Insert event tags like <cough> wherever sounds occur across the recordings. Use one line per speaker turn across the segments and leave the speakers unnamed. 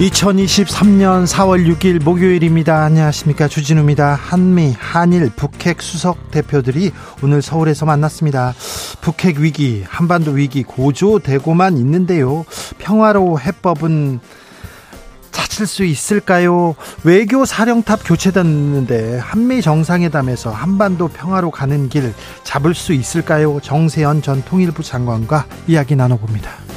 2023년 4월 6일 목요일입니다. 안녕하십니까. 주진우입니다. 한미, 한일, 북핵 수석 대표들이 오늘 서울에서 만났습니다. 북핵 위기, 한반도 위기 고조되고만 있는데요. 평화로 해법은 찾을 수 있을까요? 외교 사령탑 교체됐는데 한미 정상회담에서 한반도 평화로 가는 길 잡을 수 있을까요? 정세현 전 통일부 장관과 이야기 나눠봅니다.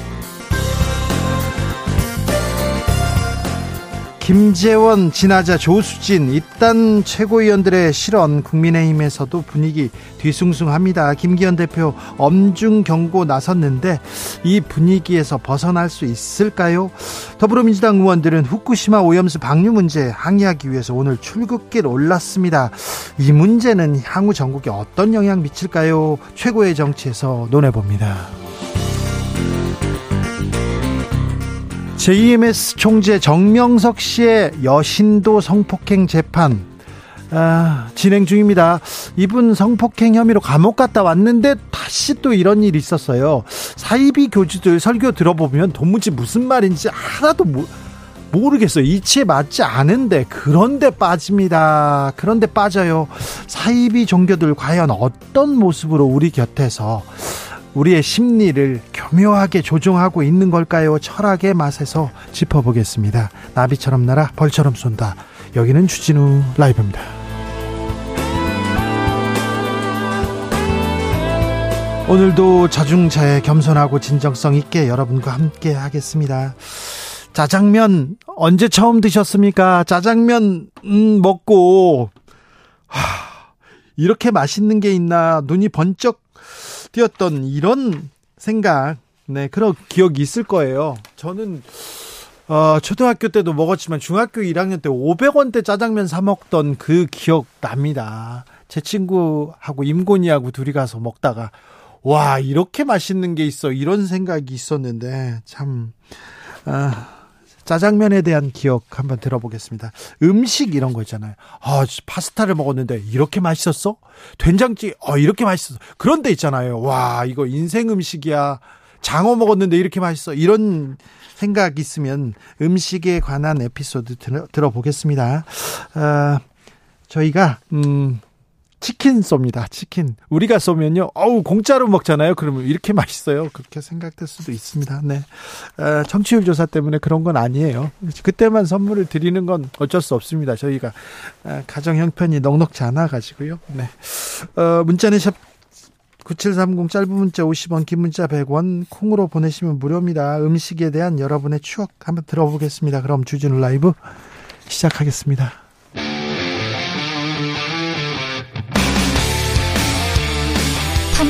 김재원, 진하자, 조수진 입단 최고위원들의 실언 국민의힘에서도 분위기 뒤숭숭합니다. 김기현 대표 엄중 경고 나섰는데 이 분위기에서 벗어날 수 있을까요? 더불어민주당 의원들은 후쿠시마 오염수 방류 문제 항의하기 위해서 오늘 출국길 올랐습니다. 이 문제는 향후 전국에 어떤 영향 미칠까요? 최고의 정치에서 논해봅니다. JMS 총재 정명석 씨의 여신도 성폭행 재판 아, 진행 중입니다. 이분 성폭행 혐의로 감옥 갔다 왔는데 다시 또 이런 일이 있었어요. 사이비 교주들 설교 들어보면 도무지 무슨 말인지 하나도 모, 모르겠어요. 이치에 맞지 않은데 그런데 빠집니다. 그런데 빠져요. 사이비 종교들 과연 어떤 모습으로 우리 곁에서 우리의 심리를 교묘하게 조종하고 있는 걸까요? 철학의 맛에서 짚어보겠습니다. 나비처럼 날아 벌처럼 쏜다. 여기는 주진우 라이브입니다. 오늘도 자중차에 겸손하고 진정성 있게 여러분과 함께 하겠습니다. 짜장면 언제 처음 드셨습니까? 짜장면 음, 먹고 하, 이렇게 맛있는 게 있나 눈이 번쩍 뛰었던 이런 생각, 네, 그런 기억이 있을 거예요. 저는, 어, 초등학교 때도 먹었지만 중학교 1학년 때 500원대 짜장면 사먹던 그 기억 납니다. 제 친구하고 임곤이하고 둘이 가서 먹다가, 와, 이렇게 맛있는 게 있어. 이런 생각이 있었는데, 참, 아, 짜장면에 대한 기억 한번 들어보겠습니다. 음식 이런 거 있잖아요. 아, 파스타를 먹었는데 이렇게 맛있었어? 된장찌개, 어, 이렇게 맛있었어. 그런 데 있잖아요. 와, 이거 인생 음식이야. 장어 먹었는데 이렇게 맛있어. 이런 생각 있으면 음식에 관한 에피소드 들어, 들어보겠습니다. 아, 저희가, 음, 치킨 쏩니다. 치킨. 우리가 쏘면요. 어우, 공짜로 먹잖아요. 그러면 이렇게 <laughs> 맛있어요. 그렇게 생각될 수도 있습니다. 네. 어, 청취율 조사 때문에 그런 건 아니에요. 그때만 선물을 드리는 건 어쩔 수 없습니다. 저희가 어, 가정 형편이 넉넉지 않아 가지고요. 네. 어, 문자는 샵 9730 짧은 문자 50원 긴 문자 100원 콩으로 보내시면 무료입니다. 음식에 대한 여러분의 추억 한번 들어보겠습니다. 그럼 주진우 라이브 시작하겠습니다.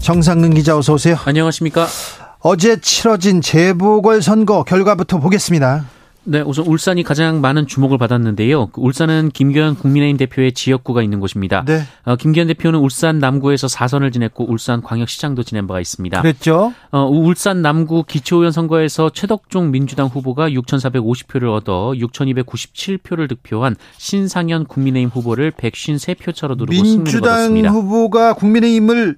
정상근 기자 어서 오세요.
안녕하십니까?
어제 치러진 재보궐 선거 결과부터 보겠습니다.
네, 우선 울산이 가장 많은 주목을 받았는데요. 그 울산은 김기현 국민의힘 대표의 지역구가 있는 곳입니다. 네. 어, 김기현 대표는 울산 남구에서 4선을 지냈고 울산 광역시장도 지낸 바가 있습니다.
그랬죠.
어, 울산 남구 기초의원 선거에서 최덕종 민주당 후보가 6,450표를 얻어 6,297표를 득표한 신상현 국민의힘 후보를 153표 차로 누르고 승리를
거뒀습니다. 민주당 후보가 국민의힘을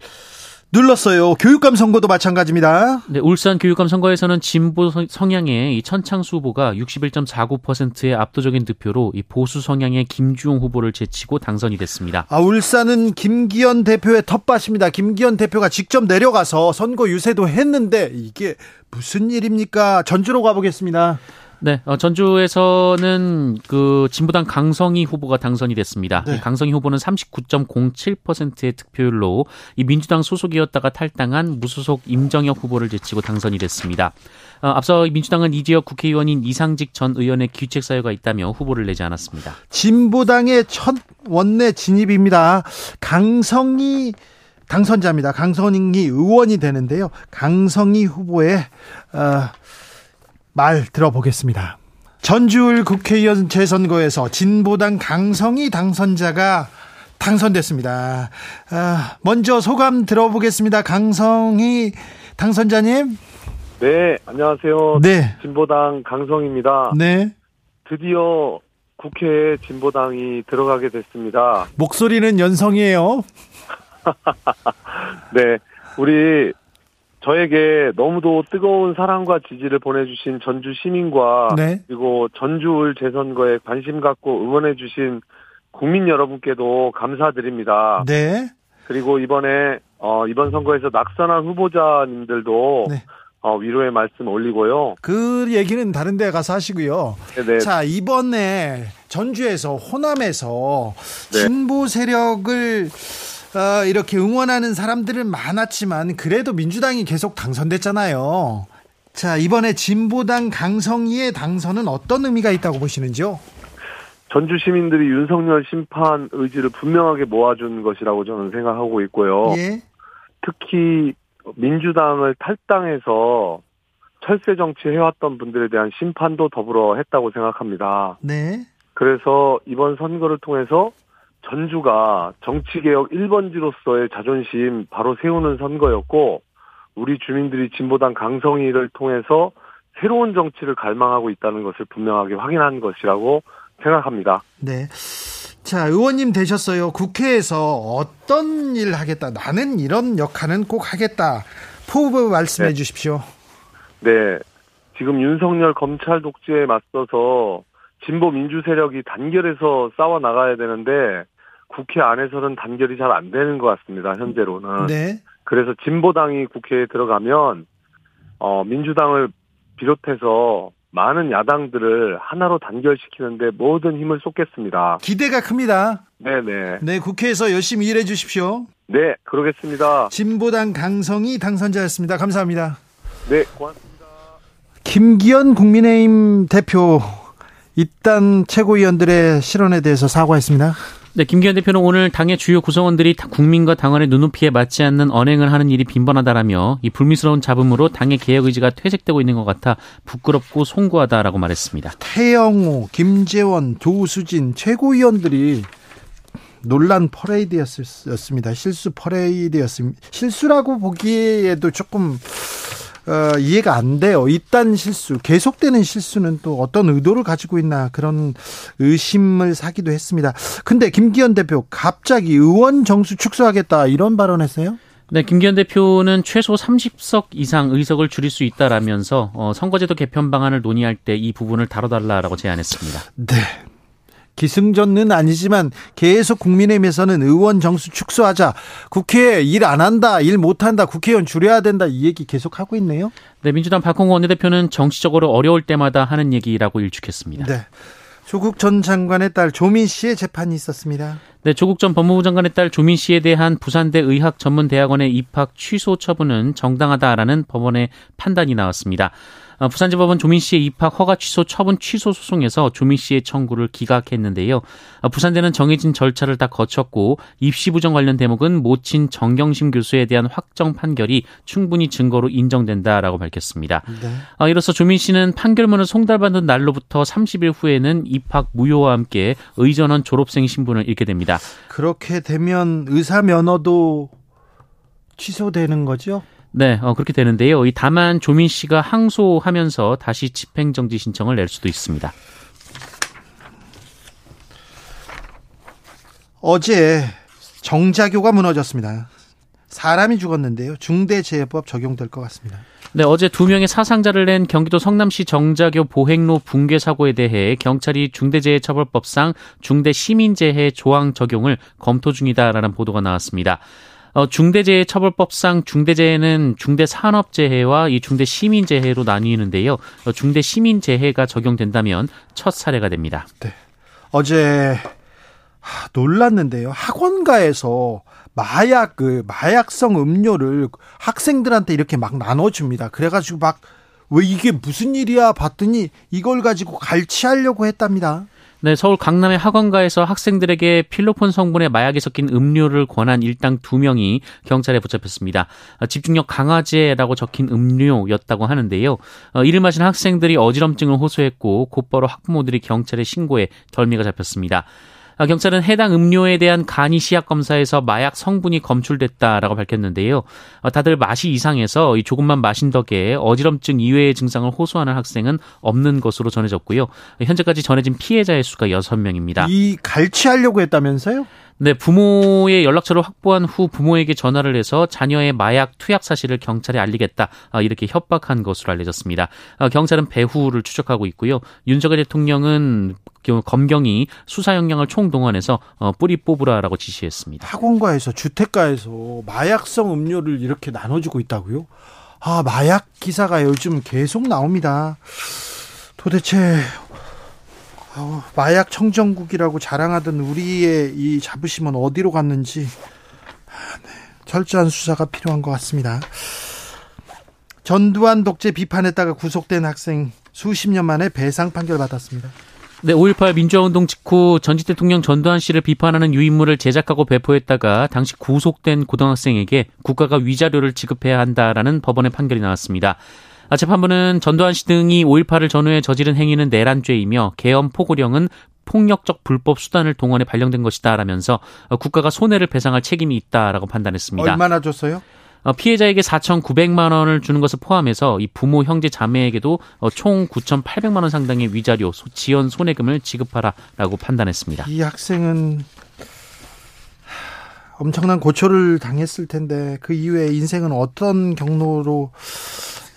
눌렀어요. 교육감 선거도 마찬가지입니다.
네, 울산 교육감 선거에서는 진보 성향의 이 천창수 후보가 61.49%의 압도적인 득표로 이 보수 성향의 김주용 후보를 제치고 당선이 됐습니다.
아, 울산은 김기현 대표의 텃밭입니다. 김기현 대표가 직접 내려가서 선거 유세도 했는데 이게 무슨 일입니까? 전주로 가보겠습니다.
네, 어, 전주에서는 그 진보당 강성희 후보가 당선이 됐습니다. 네. 강성희 후보는 39.07%의 득표율로 이 민주당 소속이었다가 탈당한 무소속 임정혁 후보를 제치고 당선이 됐습니다. 어, 앞서 민주당은 이 지역 국회의원인 이상직 전 의원의 귀책 사유가 있다며 후보를 내지 않았습니다.
진보당의 첫 원내 진입입니다. 강성희 당선자입니다. 강성희 의원이 되는데요. 강성희 후보의 어, 말 들어보겠습니다. 전주울 국회의원 재선거에서 진보당 강성희 당선자가 당선됐습니다. 아, 먼저 소감 들어보겠습니다. 강성희 당선자님.
네, 안녕하세요. 네. 진보당 강성입니다. 네. 드디어 국회에 진보당이 들어가게 됐습니다.
목소리는 연성이에요. <laughs>
네. 우리 저에게 너무도 뜨거운 사랑과 지지를 보내주신 전주 시민과 네. 그리고 전주울 재선거에 관심 갖고 응원해주신 국민 여러분께도 감사드립니다. 네. 그리고 이번에 어, 이번 선거에서 낙선한 후보자님들도 네. 어, 위로의 말씀 올리고요.
그 얘기는 다른 데 가서 하시고요. 네네. 네. 자, 이번에 전주에서 호남에서 네. 진보 세력을 어, 이렇게 응원하는 사람들은 많았지만 그래도 민주당이 계속 당선됐잖아요. 자, 이번에 진보당 강성희의 당선은 어떤 의미가 있다고 보시는지요?
전주 시민들이 윤석열 심판 의지를 분명하게 모아준 것이라고 저는 생각하고 있고요. 예. 특히 민주당을 탈당해서 철새 정치 해왔던 분들에 대한 심판도 더불어 했다고 생각합니다. 네. 그래서 이번 선거를 통해서 전주가 정치개혁 1번지로서의 자존심 바로 세우는 선거였고 우리 주민들이 진보당 강성희를 통해서 새로운 정치를 갈망하고 있다는 것을 분명하게 확인한 것이라고 생각합니다.
네. 자, 의원님 되셨어요. 국회에서 어떤 일 하겠다. 나는 이런 역할은 꼭 하겠다. 포부 말씀해 네. 주십시오.
네. 지금 윤석열 검찰 독재에 맞서서 진보 민주 세력이 단결해서 싸워 나가야 되는데 국회 안에서는 단결이 잘 안 되는 것 같습니다. 현재로는. 네. 그래서 진보당이 국회에 들어가면 어 민주당을 비롯해서 많은 야당들을 하나로 단결시키는데 모든 힘을 쏟겠습니다.
기대가 큽니다. 네네. 네, 국회에서 열심히 일해 주십시오.
네, 그러겠습니다.
진보당 강성희 당선자였습니다. 감사합니다.
네, 고맙습니다.
김기현 국민의힘 대표 입단 최고위원들의 실언에 대해서 사과했습니다.
네, 김기현 대표는 오늘 당의 주요 구성원들이 국민과 당원의 눈높이에 맞지 않는 언행을 하는 일이 빈번하다라며 이 불미스러운 잡음으로 당의 개혁 의지가 퇴색되고 있는 것 같아 부끄럽고 송구하다라고 말했습니다.
태영호, 김재원, 조수진 최고위원들이 논란 퍼레이드였습니다. 실수 퍼레이드였습니다. 실수라고 보기에도 조금 어, 이해가 안 돼요. 이딴 실수, 계속되는 실수는 또 어떤 의도를 가지고 있나 그런 의심을 사기도 했습니다. 근데 김기현 대표 갑자기 의원 정수 축소하겠다 이런 발언했어요?
네, 김기현 대표는 최소 30석 이상 의석을 줄일 수 있다라면서 어, 선거제도 개편 방안을 논의할 때 이 부분을 다뤄달라라고 제안했습니다.
네. 기승전은 아니지만 계속 국민의힘에서는 의원 정수 축소하자. 국회 일 안 한다, 일 못 한다, 국회의원 줄여야 된다 이 얘기 계속 하고 있네요.
네, 민주당 박홍호 원내대표는 정치적으로 어려울 때마다 하는 얘기라고 일축했습니다. 네.
조국 전 장관의 딸 조민 씨의 재판이 있었습니다.
네, 조국 전 법무부 장관의 딸 조민 씨에 대한 부산대 의학전문대학원의 입학 취소 처분은 정당하다라는 법원의 판단이 나왔습니다. 어, 부산지법은 조민 씨의 입학 허가 취소 처분 취소 소송에서 조민 씨의 청구를 기각했는데요. 어, 부산대는 정해진 절차를 다 거쳤고 입시 부정 관련 대목은 모친 정경심 교수에 대한 확정 판결이 충분히 증거로 인정된다라고 밝혔습니다. 네. 어, 이로써 조민 씨는 판결문을 송달받은 날로부터 30일 후에는 입학 무효와 함께 의전원 졸업생 신분을 잃게 됩니다.
그렇게 되면 의사 면허도 취소되는 거죠?
네, 어, 그렇게 되는데요. 이 다만 조민 씨가 항소하면서 다시 집행정지 신청을 낼 수도 있습니다.
어제 정자교가 무너졌습니다. 사람이 죽었는데요. 중대재해법 적용될 것 같습니다.
네, 어제 두 명의 사상자를 낸 경기도 성남시 정자교 보행로 붕괴 사고에 대해 경찰이 중대재해처벌법상 중대시민재해 조항 적용을 검토 중이다라는 보도가 나왔습니다. 어, 중대재해처벌법상 중대재해는 중대산업재해와 이 중대시민재해로 나뉘는데요. 어, 중대시민재해가 적용된다면 첫 사례가 됩니다.
네. 어제 놀랐는데요. 학원가에서 마약 그 마약성 음료를 학생들한테 이렇게 막 나눠줍니다. 그래가지고 막 왜 이게 무슨 일이야 봤더니 이걸 가지고 갈취하려고 했답니다.
네, 서울 강남의 학원가에서 학생들에게 필로폰 성분의 마약이 섞인 음료를 권한 일당 두 명이 경찰에 붙잡혔습니다. 집중력 강화제라고 적힌 음료였다고 하는데요. 어, 이를 마신 학생들이 어지럼증을 호소했고 곧바로 학부모들이 경찰에 신고해 덜미가 잡혔습니다. 아, 경찰은 해당 음료에 대한 간이 시약 검사에서 마약 성분이 검출됐다라고 밝혔는데요. 어, 다들 맛이 이상해서 조금만 마신 덕에 어지럼증 이외의 증상을 호소하는 학생은 없는 것으로 전해졌고요. 현재까지 전해진 피해자의 수가 6명입니다.
이 갈취하려고 했다면서요?
네, 부모의 연락처를 확보한 후 부모에게 전화를 해서 자녀의 마약 투약 사실을 경찰에 알리겠다 아, 이렇게 협박한 것으로 알려졌습니다. 아, 경찰은 배후를 추적하고 있고요. 윤석열 대통령은 검경이 수사 역량을 총동원해서 어, 뿌리 뽑으라라고 지시했습니다.
학원가에서 주택가에서 마약성 음료를 이렇게 나눠주고 있다고요? 아 마약 기사가 요즘 계속 나옵니다. 도대체 어, 마약 청정국이라고 자랑하던 우리의 이 자부심은 어디로 갔는지 아, 네. 철저한 수사가 필요한 것 같습니다. 전두환 독재 비판했다가 구속된 학생 수십 년 만에 배상 판결 받았습니다.
네, 5.18 민주화운동 직후 전직 대통령 전두환 씨를 비판하는 유인물을 제작하고 배포했다가 당시 구속된 고등학생에게 국가가 위자료를 지급해야 한다라는 법원의 판결이 나왔습니다. 아, 재판부는 전두환 씨 등이 5.18을 전후에 저지른 행위는 내란죄이며 계엄 포고령은 폭력적 불법 수단을 동원해 발령된 것이다라면서 국가가 손해를 배상할 책임이 있다라고 판단했습니다.
얼마나 줬어요?
어, 피해자에게 4,900만 원을 주는 것을 포함해서 이 부모, 형제, 자매에게도 어, 총 9,800만 원 상당의 위자료, 지연 손해금을 지급하라라고 판단했습니다.
이 학생은 엄청난 고초를 당했을 텐데 그 이후에 인생은 어떤 경로로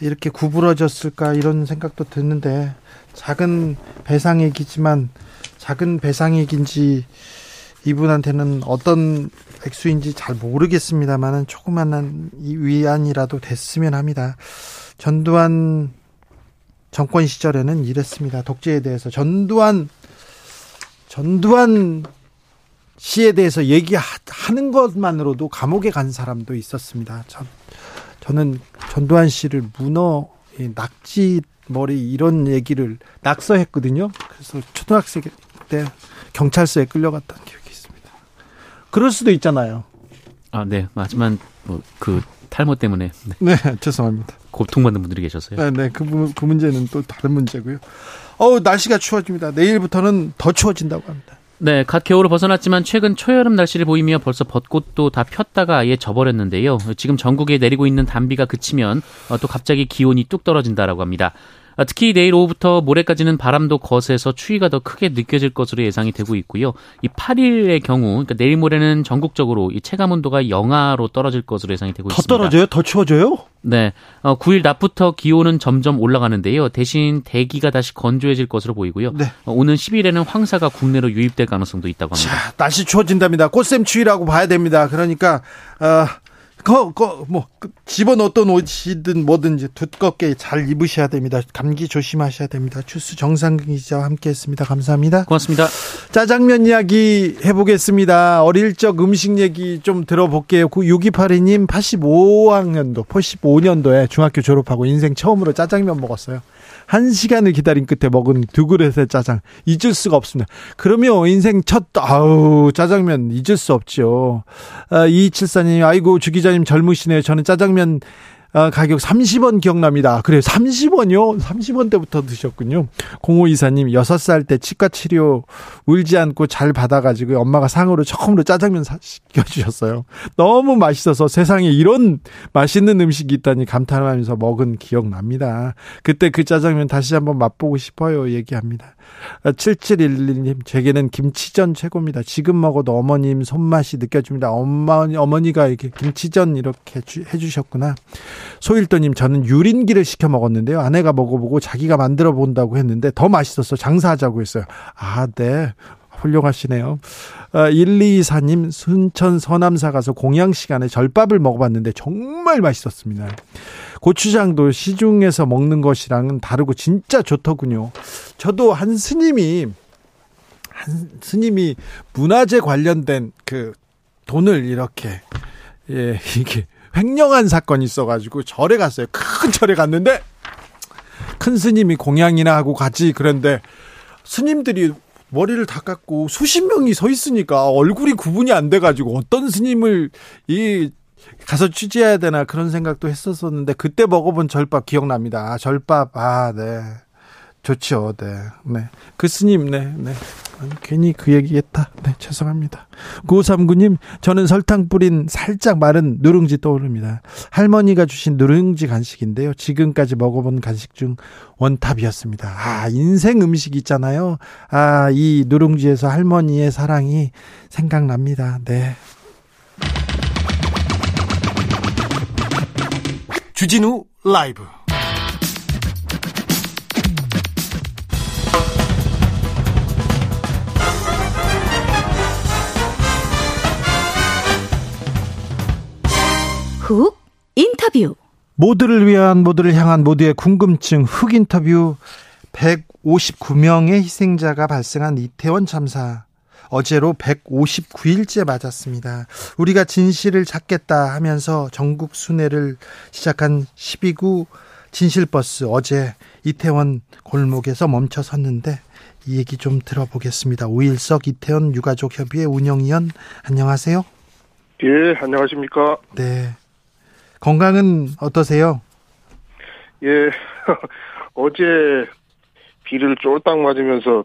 이렇게 구부러졌을까 이런 생각도 드는데 작은 배상액이지만 작은 배상액인지 이분한테는 어떤 액수인지 잘 모르겠습니다만은 조그만한 위안이라도 됐으면 합니다. 전두환 정권 시절에는 이랬습니다. 독재에 대해서 전두환 전두환 씨에 대해서 얘기하는 것만으로도 감옥에 간 사람도 있었습니다. 전, 저는 전두환 씨를 문어, 낙지 머리 이런 얘기를 낙서했거든요. 그래서 초등학생 때 경찰서에 끌려갔던 기억이 있습니다. 그럴 수도 있잖아요.
아, 네. 하지만 뭐 그 탈모 때문에
네. 네, <laughs> 죄송합니다.
고통받는 분들이 계셨어요.
네, 네. 그, 그 문제는 또 다른 문제고요. 어우, 날씨가 추워집니다. 내일부터는 더 추워진다고 합니다.
네, 갓 겨울을 벗어났지만 최근 초여름 날씨를 보이며 벌써 벚꽃도 다 폈다가 아예 져버렸는데요. 지금 전국에 내리고 있는 단비가 그치면 어, 또 갑자기 기온이 뚝 떨어진다라고 합니다. 아, 특히 내일 오후부터 모레까지는 바람도 거세서 추위가 더 크게 느껴질 것으로 예상이 되고 있고요. 이 8일의 경우, 그러니까 내일 모레는 전국적으로 이 체감 온도가 영하로 떨어질 것으로 예상이 되고
더
있습니다.
더 떨어져요? 더 추워져요?
네. 어, 9일 낮부터 기온은 점점 올라가는데요. 대신 대기가 다시 건조해질 것으로 보이고요. 네. 어, 오는 10일에는 황사가 국내로 유입될 가능성도 있다고 합니다.
자, 날씨 추워진답니다. 꽃샘 추위라고 봐야 됩니다. 그러니까 어, 거, 거, 뭐, 그 집어넣었던 옷이든 뭐든지 두껍게 잘 입으셔야 됩니다. 감기 조심하셔야 됩니다. 추수 정상근 기자와 함께 했습니다. 감사합니다.
고맙습니다.
짜장면 이야기 해보겠습니다. 어릴 적 음식 얘기 좀 들어볼게요. 6282님 85학년도, 85년도에 중학교 졸업하고 인생 처음으로 짜장면 먹었어요. 한 시간을 기다린 끝에 먹은 두 그릇의 짜장 잊을 수가 없습니다. 그러면 인생 첫 아우 짜장면 잊을 수 없죠. 아, 2274님 아이고 주 기자 님 젊으시네요. 저는 짜장면 아, 가격 30원 기억납니다. 그래요. 30원이요? 30원 때부터 드셨군요. 0524님, 6살 때 치과 치료 울지 않고 잘 받아가지고 엄마가 상으로 처음으로 짜장면 시켜주셨어요. 너무 맛있어서 세상에 이런 맛있는 음식이 있다니 감탄하면서 먹은 기억납니다. 그때 그 짜장면 다시 한번 맛보고 싶어요. 얘기합니다. 7711님, 제게는 김치전 최고입니다. 지금 먹어도 어머님 손맛이 느껴집니다. 엄마, 어머니가 이렇게 김치전 이렇게 해주셨구나. 소일도님, 저는 유린기를 시켜 먹었는데요. 아내가 먹어보고 자기가 만들어 본다고 했는데 더 맛있어서 장사하자고 했어요. 아, 네. 훌륭하시네요. 아, 1224님, 순천 서남사 가서 공양 시간에 절밥을 먹어봤는데 정말 맛있었습니다. 고추장도 시중에서 먹는 것이랑은 다르고 진짜 좋더군요. 저도 한 스님이 한 스님이 문화재 관련된 그 돈을 이렇게 예 이게 횡령한 사건이 있어가지고 절에 갔어요. 큰 절에 갔는데 큰 스님이 공양이나 하고 같이 그런데 스님들이 머리를 다 깎고 수십 명이 서 있으니까 얼굴이 구분이 안 돼가지고 어떤 스님을 이 가서 취재해야 되나 그런 생각도 했었었는데 그때 먹어본 절밥 기억납니다. 아, 절밥 아 네. 좋죠. 네. 네. 그 스님 네. 네. 괜히 그 얘기했다. 네, 죄송합니다. 9539님, 저는 설탕 뿌린 살짝 마른 누룽지 떠오릅니다. 할머니가 주신 누룽지 간식인데요. 지금까지 먹어본 간식 중 원탑이었습니다. 아, 인생 음식 있잖아요. 아, 이 누룽지에서 할머니의 사랑이 생각납니다. 네. 주진우 라이브.
훅 인터뷰.
모두를 위한 모두를 향한 모두의 궁금증 흑 인터뷰. 159명의 희생자가 발생한 이태원 참사 어제로 159일째 맞았습니다. 우리가 진실을 찾겠다 하면서 전국 순회를 시작한 12구 진실버스 어제 이태원 골목에서 멈춰 섰는데 이 얘기 좀 들어보겠습니다. 오일석 이태원 유가족 협의회 운영위원 안녕하세요.
예, 안녕하십니까?
네. 건강은 어떠세요?
예, <laughs> 어제 비를 쫄딱 맞으면서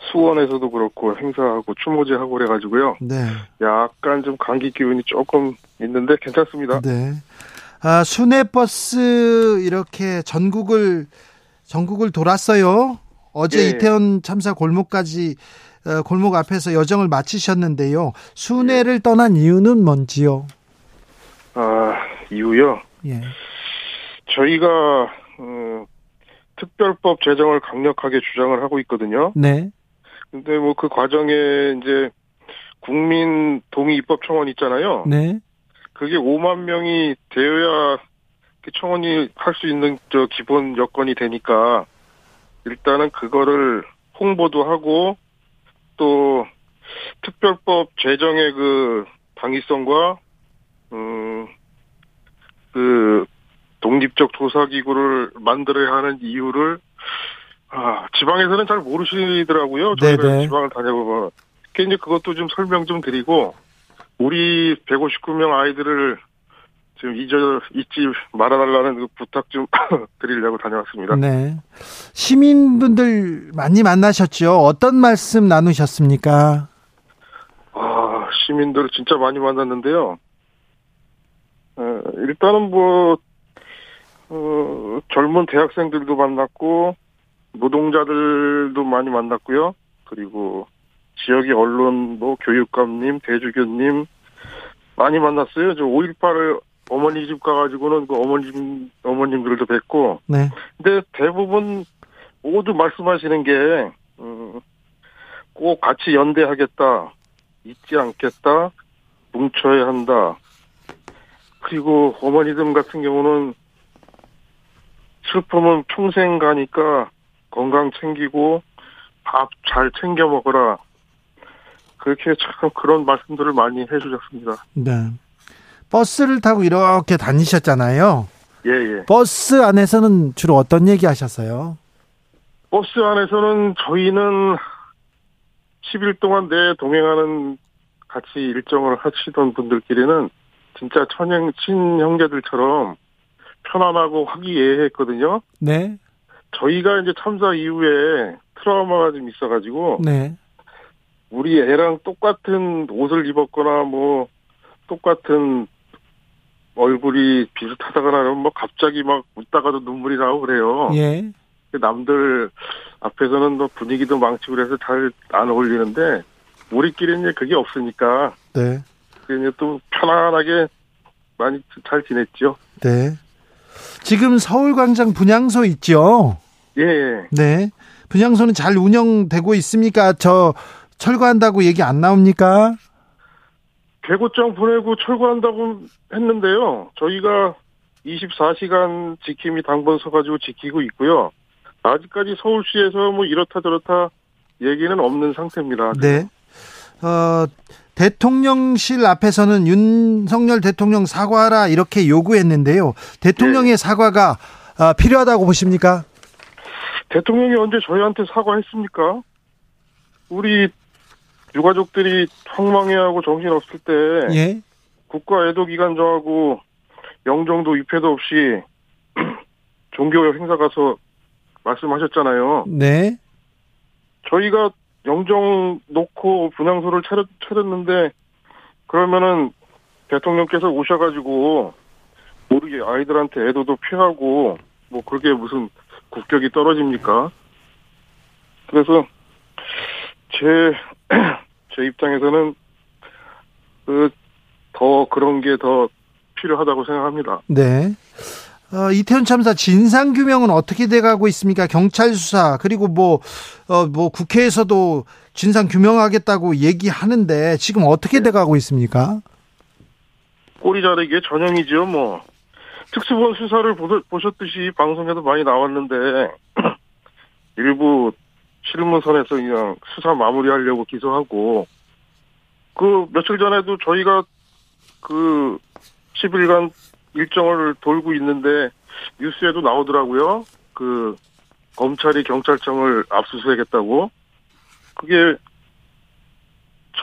수원에서도 그렇고 행사하고 추모제하고 그래가지고요. 네. 약간 좀 감기 기운이 조금 있는데 괜찮습니다.
네. 아, 순회버스 이렇게 전국을 전국을 돌았어요. 어제 예. 이태원 참사 골목까지 어, 골목 앞에서 여정을 마치셨는데요. 순회를 예. 떠난 이유는 뭔지요?
아 이유요? 예. 저희가 어, 특별법 제정을 강력하게 주장을 하고 있거든요. 네. 근데 뭐 그 과정에 이제 국민 동의 입법 청원 있잖아요. 네. 그게 5만 명이 되어야 그 청원이 할 수 있는 저 기본 여건이 되니까 일단은 그거를 홍보도 하고 또 특별법 제정의 그 당위성과 음그 독립적 조사기구를 만들어야 하는 이유를 아, 지방에서는 잘 모르시더라고요. 저희가 네네. 지방을 다녀보면. 이제 그것도 좀 설명 좀 드리고, 우리 159명 아이들을 지금 잊어, 잊지 말아달라는 그 부탁 좀 <laughs> 드리려고 다녀왔습니다. 네.
시민분들 많이 만나셨죠? 어떤 말씀 나누셨습니까?
아, 시민들 진짜 많이 만났는데요. 어, 일단은 뭐, 어, 젊은 대학생들도 만났고, 노동자들도 많이 만났고요. 그리고 지역의 언론, 뭐 교육감님, 대주교님 많이 만났어요. 저 5.18을 어머니 집 가가지고는 그 어머님 어머님들도 뵙고. 네. 근데 대부분 모두 말씀하시는 게 음, 꼭 같이 연대하겠다, 잊지 않겠다, 뭉쳐야 한다. 그리고 어머니들 같은 경우는 슬픔은 평생 가니까 건강 챙기고 밥 잘 챙겨 먹어라. 그렇게 참 그런 말씀들을 많이 해주셨습니다.
네. 버스를 타고 이렇게 다니셨잖아요.
예, 예.
버스 안에서는 주로 어떤 얘기 하셨어요?
버스 안에서는 저희는 10일 동안 내 동행하는 같이 일정을 하시던 분들끼리는 진짜 천형, 친형제들처럼 편안하고 화기애애했거든요.
네.
저희가 이제 참사 이후에 트라우마가 좀 있어가지고 네. 우리 애랑 똑같은 옷을 입었거나 뭐 똑같은 얼굴이 비슷하다거나 뭐 갑자기 막 웃다가도 눈물이 나고 그래요.
예.
남들 앞에서는 뭐 분위기도 망치고 그래서 잘 안 어울리는데 우리끼리는 이제 그게 없으니까.
네.
그냥 또 편안하게 많이 잘 지냈죠.
네. 지금 서울광장 분향소 있죠?
예, 예.
네. 분향소는 잘 운영되고 있습니까? 저 철거한다고 얘기 안 나옵니까?
개고장 보내고 철거한다고 했는데요. 저희가 24시간 지킴이 당번 서가지고 지키고 있고요. 아직까지 서울시에서 뭐 이렇다 저렇다 얘기는 없는 상태입니다.
네. 어, 대통령실 앞에서는 윤석열 대통령 사과하라 이렇게 요구했는데요. 대통령의 네. 사과가 어, 필요하다고 보십니까?
대통령이 언제 저희한테 사과했습니까? 우리 유가족들이 황망해하고 정신없을 때
예?
국가 애도 기간 정하고 영정도 위패도 없이 <clears throat> 종교 행사 가서 말씀하셨잖아요.
네.
저희가 영정 놓고 분향소를 차렸, 차렸는데 그러면은 대통령께서 오셔가지고 모르게 아이들한테 애도도 피하고 뭐 그게 무슨 국격이 떨어집니까? 그래서 제, <clears throat> 제 입장에서는 그, 더 그런 게 더 필요하다고 생각합니다.
네. 어, 이태원 참사 진상 규명은 어떻게 돼가고 있습니까? 경찰 수사 그리고 뭐, 어, 뭐 국회에서도 진상 규명하겠다고 얘기하는데 지금 어떻게 돼가고 있습니까?
꼬리 자르기의 전형이죠, 뭐. 특수본 수사를 보셨듯이 방송에도 많이 나왔는데 <clears throat> 일부 실무선에서 그냥 수사 마무리하려고 기소하고 그 며칠 전에도 저희가 그 10일간 일정을 돌고 있는데 뉴스에도 나오더라고요. 그 검찰이 경찰청을 압수수색했다고. 그게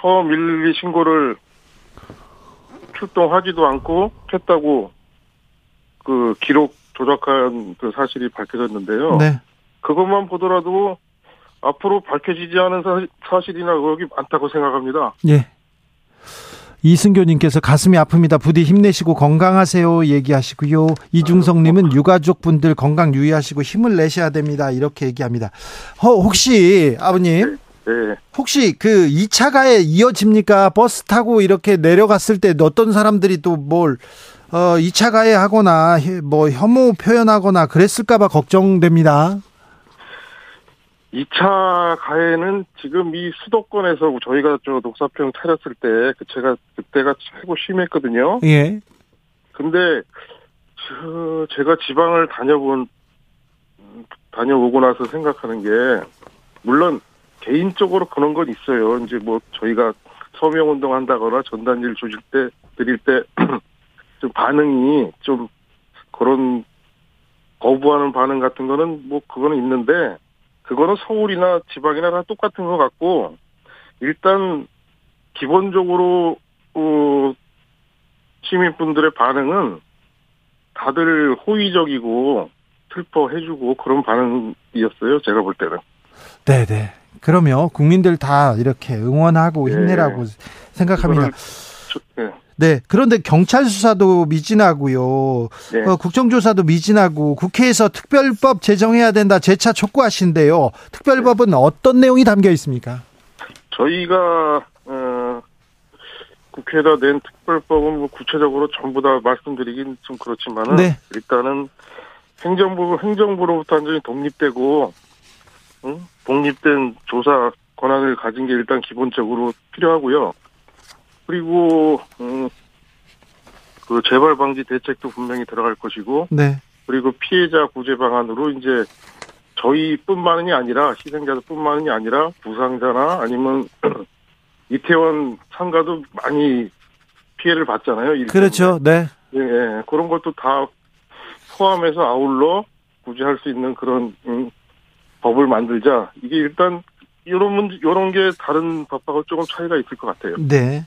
처음 112 신고를 출동하지도 않고 했다고 그 기록 조작한 그 사실이 밝혀졌는데요.
네.
그것만 보더라도 앞으로 밝혀지지 않은 사 실이나 의혹이 많다고 생각합니다.
예. 이승교님께서 가슴이 아픕니다. 부디 힘내시고 건강하세요 얘기하시고요. 이중성님은 유가족 분들 건강 유의하시고 힘을 내셔야 됩니다. 이렇게 얘기합니다. 어, 혹시 아버님,
네, 네.
혹시 그 2차 가에 이어집니까? 버스 타고 이렇게 내려갔을 때 어떤 사람들이 또뭘 어, 2차 가해 하거나 뭐 혐오 표현하거나 그랬을까봐 걱정됩니다.
2차 가해는 지금 이 수도권에서 저희가 저 녹사평 차렸을 때그 제가 그때가 최고 심했거든요.
예.
근데 저 제가 지방을 다녀본 다녀오고 나서 생각하는 게 물론 개인적으로 그런 건 있어요. 이제 뭐 저희가 서명 운동 한다거나 전단지를 주실 때 드릴 때 <clears throat> 좀 반응이 좀 그런 거부하는 반응 같은 거는 뭐 그거는 있는데 그거는 서울이나 지방이나 다 똑같은 것 같고 일단 기본적으로 어, 시민분들의 반응은 다들 호의적이고 슬퍼해주고 그런 반응이었어요. 제가 볼 때는.
네 네. 그러면 국민들 다 이렇게 응원하고 네. 힘내라고 네. 생각합니다. 저, 네. 네. 그런데 경찰 수사도 미진하고요. 네. 어, 국정조사도 미진하고 국회에서 특별법 제정해야 된다 재차 촉구하신대요. 특별법은 네. 어떤 내용이 담겨 있습니까?
저희가 어, 국회에다 낸 특별법은 뭐 구체적으로 전부 다 말씀드리긴 좀 그렇지만은 네. 일단은 행정부 행정부로부터 완전히 독립되고 응? 독립된 조사 권한을 가진 게 일단 기본적으로 필요하고요. 그리고 음, 그 재발 방지 대책도 분명히 들어갈 것이고
네.
그리고 피해자 구제 방안으로 이제 저희뿐만이 아니라 희생자들뿐만이 아니라 부상자나 아니면 <clears throat> 이태원 상가도 많이 피해를 봤잖아요.
그렇죠. 네.
예, 예, 그런 것도 다 포함해서 아울러 구제할 수 있는 그런 음, 법을 만들자. 이게 일단 이런 문제, 이런 게 다른 법하고 조금 차이가 있을 것 같아요.
네.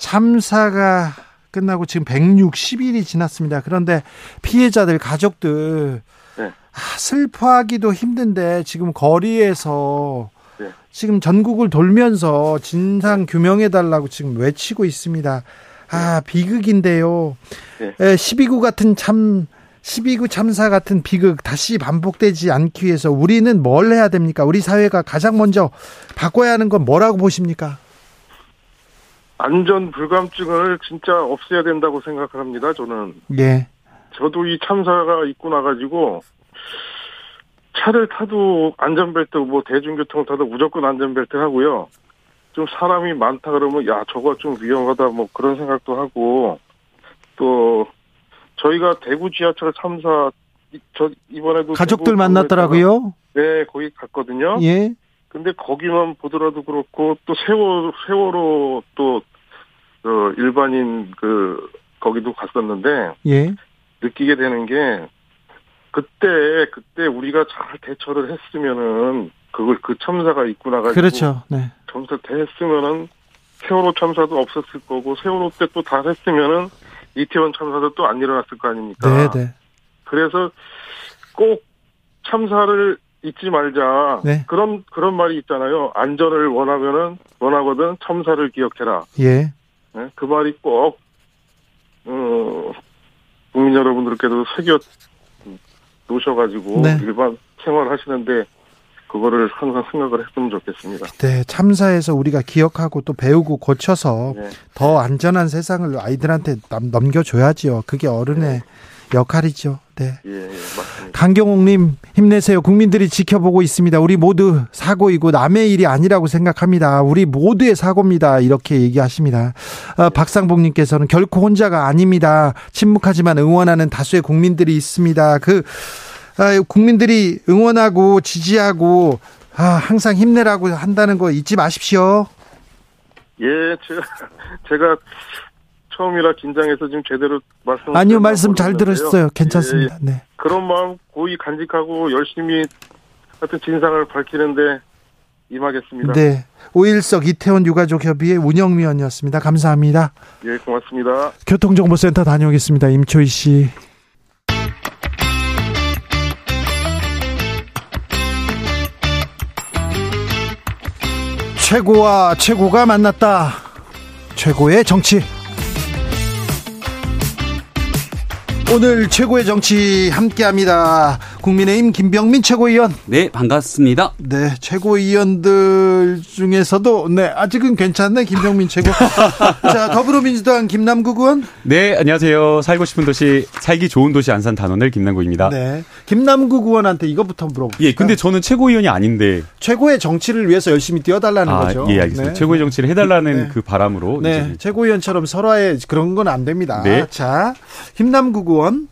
참사가 끝나고 지금 160일이 지났습니다. 그런데 피해자들 가족들 네. 아, 슬퍼하기도 힘든데 지금 거리에서 네. 지금 전국을 돌면서 진상 규명해 달라고 지금 외치고 있습니다. 아 비극인데요. 네. 12구 같은 참 12구 참사 같은 비극 다시 반복되지 않기 위해서 우리는 뭘 해야 됩니까? 우리 사회가 가장 먼저 바꿔야 하는 건 뭐라고 보십니까?
안전 불감증을 진짜 없애야 된다고 생각합니다. 저는. 예. 저도 이 참사가 있고 나가지고 차를 타도 안전벨트 뭐 대중교통 타도 무조건 안전벨트 하고요. 좀 사람이 많다 그러면 야 저거 좀 위험하다 뭐 그런 생각도 하고 또 저희가 대구 지하철 참사 저 이번에도
가족들 만났더라고요.
네, 거기 갔거든요. 예. 근데 거기만 보더라도 그렇고 또 세월 세월호 또 어, 일반인 그 거기도 갔었는데 예. 느끼게 되는 게 그때 그때 우리가 잘 대처를 했으면은 그걸 그 참사가 있고 나가지고
그렇죠. 네.
점사 했으면은 세월호 참사도 없었을 거고 세월호 때 또 다 했으면은 이태원 참사도 또 안 일어났을 거 아닙니까? 네, 네. 그래서 꼭 참사를 잊지 말자. 네. 그런 그런 말이 있잖아요. 안전을 원하면은 원하거든 참사를 기억해라. 예. 네? 그 말이 꼭 어, 국민 여러분들께도 새겨 놓으셔가지고 네. 일반 생활하시는데 그거를 항상 생각을 했으면 좋겠습니다.
네, 참사에서 우리가 기억하고 또 배우고 고쳐서 네. 더 안전한 세상을 아이들한테 넘겨줘야지요. 그게 어른의 네. 역할이죠. 네. 예, 예, 맞습니다. 강경옥님 힘내세요. 국민들이 지켜보고 있습니다. 우리 모두 사고이고 남의 일이 아니라고 생각합니다. 우리 모두의 사고입니다. 이렇게 얘기하십니다. 어, 박상복님께서는 결코 혼자가 아닙니다. 침묵하지만 응원하는 다수의 국민들이 있습니다. 그 아, 국민들이 응원하고 지지하고 아, 항상 힘내라고 한다는 거 잊지 마십시오.
예, 제가, 제가 처음이라 긴장해서 지금 제대로 말씀
아니요 말씀 잘 들었어요. 괜찮습니다. 예, 네.
그런 마음 고이 간직하고 열심히 하여튼 진상을 밝히는데 임하겠습니다.
네. 오일석 이태원 유가족 협의회 운영위원이었습니다. 감사합니다.
예, 고맙습니다.
교통정보센터 다녀오겠습니다. 임초희 씨. 최고와 최고가 만났다. 최고의 정치. 오늘 최고의 정치 함께합니다. 국민의힘 김병민 최고위원.
네, 반갑습니다.
네, 최고위원들 중에서도 네 아직은 괜찮네 김병민 최고. <laughs> 자, 더불어민주당 김남국 의원.
네, 안녕하세요. 살고 싶은 도시, 살기 좋은 도시 안산 단원을 김남국입니다.
네, 김남국 의원한테 이것부터 물어볼게요.
예, 근데 저는 최고위원이 아닌데
최고의 정치를 위해서 열심히 뛰어달라는
아,
거죠.
예, 알겠습니다. 네. 최고의 정치를 해 달라는 네. 그 바람으로.
네, 최고위원처럼 서로의 그런 건 안 됩니다. 네. 자, 김남국 의원.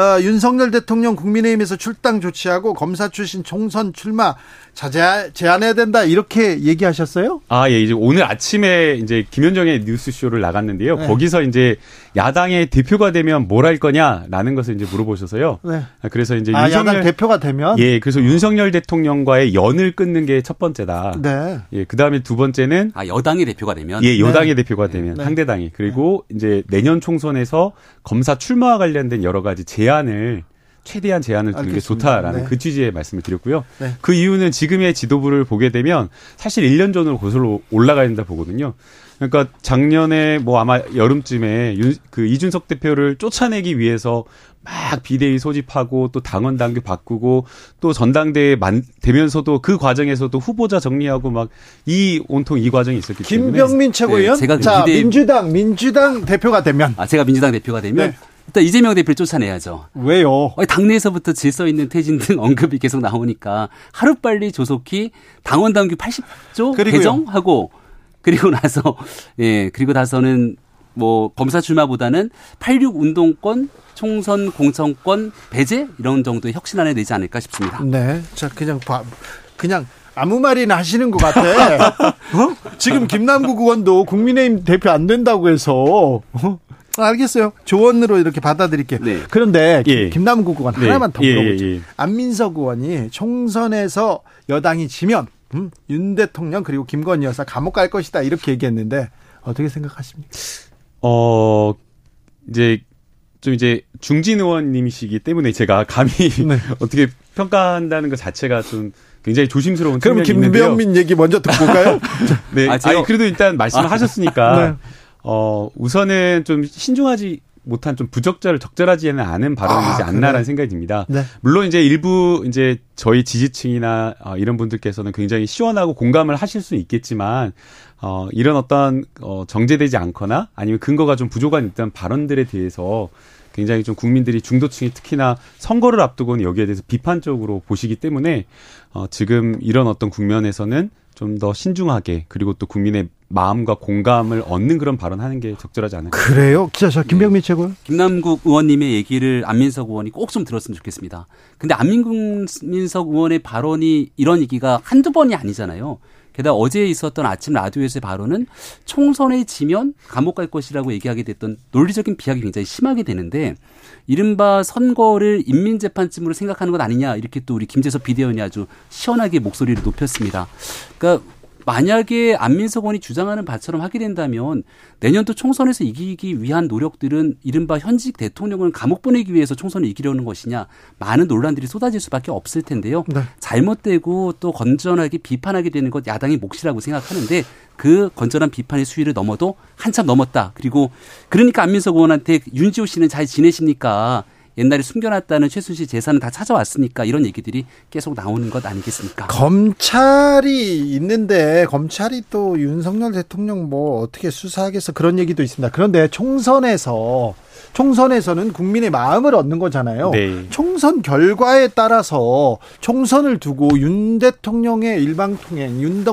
어, 윤석열 대통령 국민의힘에서 출당 조치하고 검사 출신 총선 출마 자제 제안해야 된다 이렇게 얘기하셨어요?
아, 예. 이제 오늘 아침에 이제 김현정의 뉴스쇼를 나갔는데요. 네. 거기서 이제 야당의 대표가 되면 뭘 할 거냐라는 것을 이제 물어보셔서요. 네. 그래서 이제
아, 윤석열 야당 대표가 되면
예, 그래서 윤석열 대통령과의 연을 끊는 게 첫 번째다. 네. 예, 그 다음에 두 번째는
아, 여당의 대표가 되면
예, 여당의 네. 대표가 되면 네. 상대당이 그리고 네. 이제 내년 총선에서 검사 출마와 관련된 여러 가지 제안을 최대한 제한을 두는 게 좋다라는 네. 그 취지의 말씀을 드렸고요. 네. 그 이유는 지금의 지도부를 보게 되면 사실 1년 전으로 고슬로 올라가야 된다 보거든요. 그러니까 작년에 뭐 아마 여름쯤에 윤, 그 이준석 대표를 쫓아내기 위해서 막 비대위 소집하고 또 당원 당규 바꾸고 또 전당대회 만 되면서도 그 과정에서도 후보자 정리하고 막 이 온통 이 과정이 있었기
때문에 김병민 최고위원 네, 제가 자 비대위... 민주당 민주당 대표가 되면
아 제가 민주당 대표가 되면 네. 일단 이재명 대표를 쫓아내야죠.
왜요?
당내에서부터 질서 있는 퇴진 등 <laughs> 언급이 계속 나오니까 하루빨리 조속히 당원 당규 80조 그리고요. 개정하고 그리고 나서 예 그리고 나서는 뭐 검사 출마보다는 86 운동권 총선 공천권 배제 이런 정도의 혁신안에 내지 않을까 싶습니다.
네, 자 그냥 봐, 그냥 아무 말이나 하시는 것 같아. <laughs> 어? 지금 김남국 의원도 국민의힘 대표 안 된다고 해서 어? 알겠어요. 조언으로 이렇게 받아들일게요. 네. 그런데 예. 김남국 의원 네. 하나만 더 예, 물어보죠. 예, 예, 안민석 의원이 총선에서 여당이 지면 음, 윤 대통령 그리고 김건희 여사 감옥 갈 것이다 이렇게 얘기했는데 어떻게 생각하십니까?
어 이제 좀 이제 중진 의원님이시기 때문에 제가 감히 네. <laughs> 어떻게 평가한다는 것 자체가 좀 굉장히 조심스러운
그럼 김병민 얘기 먼저 듣고 올까요? <laughs>
네. 아, 아니, 그래도 일단 말씀을 아, 하셨으니까 <laughs> 네. 어 우선은 좀 신중하지 못한 좀 부적절 적절하지는 않은 발언이지 아, 않나라는. 생각이 듭니다. 네. 물론 이제 일부 이제 저희 지지층이나 어, 이런 분들께서는 굉장히 시원하고 공감을 하실 수는 있겠지만 어 이런 어떤 어 정제되지 않거나 아니면 근거가 좀 부족한 있던 발언들에 대해서 굉장히 좀 국민들이 중도층이 특히나 선거를 앞두고는 여기에 대해서 비판적으로 보시기 때문에 어 지금 이런 어떤 국면에서는 좀 더 신중하게 그리고 또 국민의 마음과 공감을 얻는 그런 발언하는 게 적절하지 않을까.
그래요? 기자, 자, 김병민 네. 최고.
김남국 의원님의 얘기를 안민석 의원이 꼭 좀 들었으면 좋겠습니다. 근데 안민석 의원의 발언이 이런 얘기가 한두 번이 아니잖아요. 게다가 어제 있었던 아침 라디오에서의 발언은 총선에 지면 감옥 갈 것이라고 얘기하게 됐던 논리적인 비약이 굉장히 심하게 되는데 이른바 선거를 인민재판쯤으로 생각하는 것 아니냐 이렇게 또 우리 김재섭 비대위원이 아주 시원하게 목소리를 높였습니다. 그러니까 만약에 안민석 의원이 주장하는 바처럼 하게 된다면 내년도 총선에서 이기기 위한 노력들은 이른바 현직 대통령을 감옥 보내기 위해서 총선을 이기려는 것이냐 많은 논란들이 쏟아질 수밖에 없을 텐데요. 네. 잘못되고 또 건전하게 비판하게 되는 것 야당의 몫이라고 생각하는데 그 건전한 비판의 수위를 넘어도 한참 넘었다. 그리고 그러니까 안민석 의원한테 윤지호 씨는 잘 지내십니까? 옛날에 숨겨놨다는 최순실 재산은 다 찾아왔으니까 이런 얘기들이 계속 나오는 것 아니겠습니까?
검찰이 있는데 검찰이 또 윤석열 대통령 뭐 어떻게 수사하겠어 그런 얘기도 있습니다. 그런데 총선에서 총선에서는 국민의 마음을 얻는 거잖아요. 네. 총선 결과에 따라서 총선을 두고 윤 대통령의 일방통행, 윤,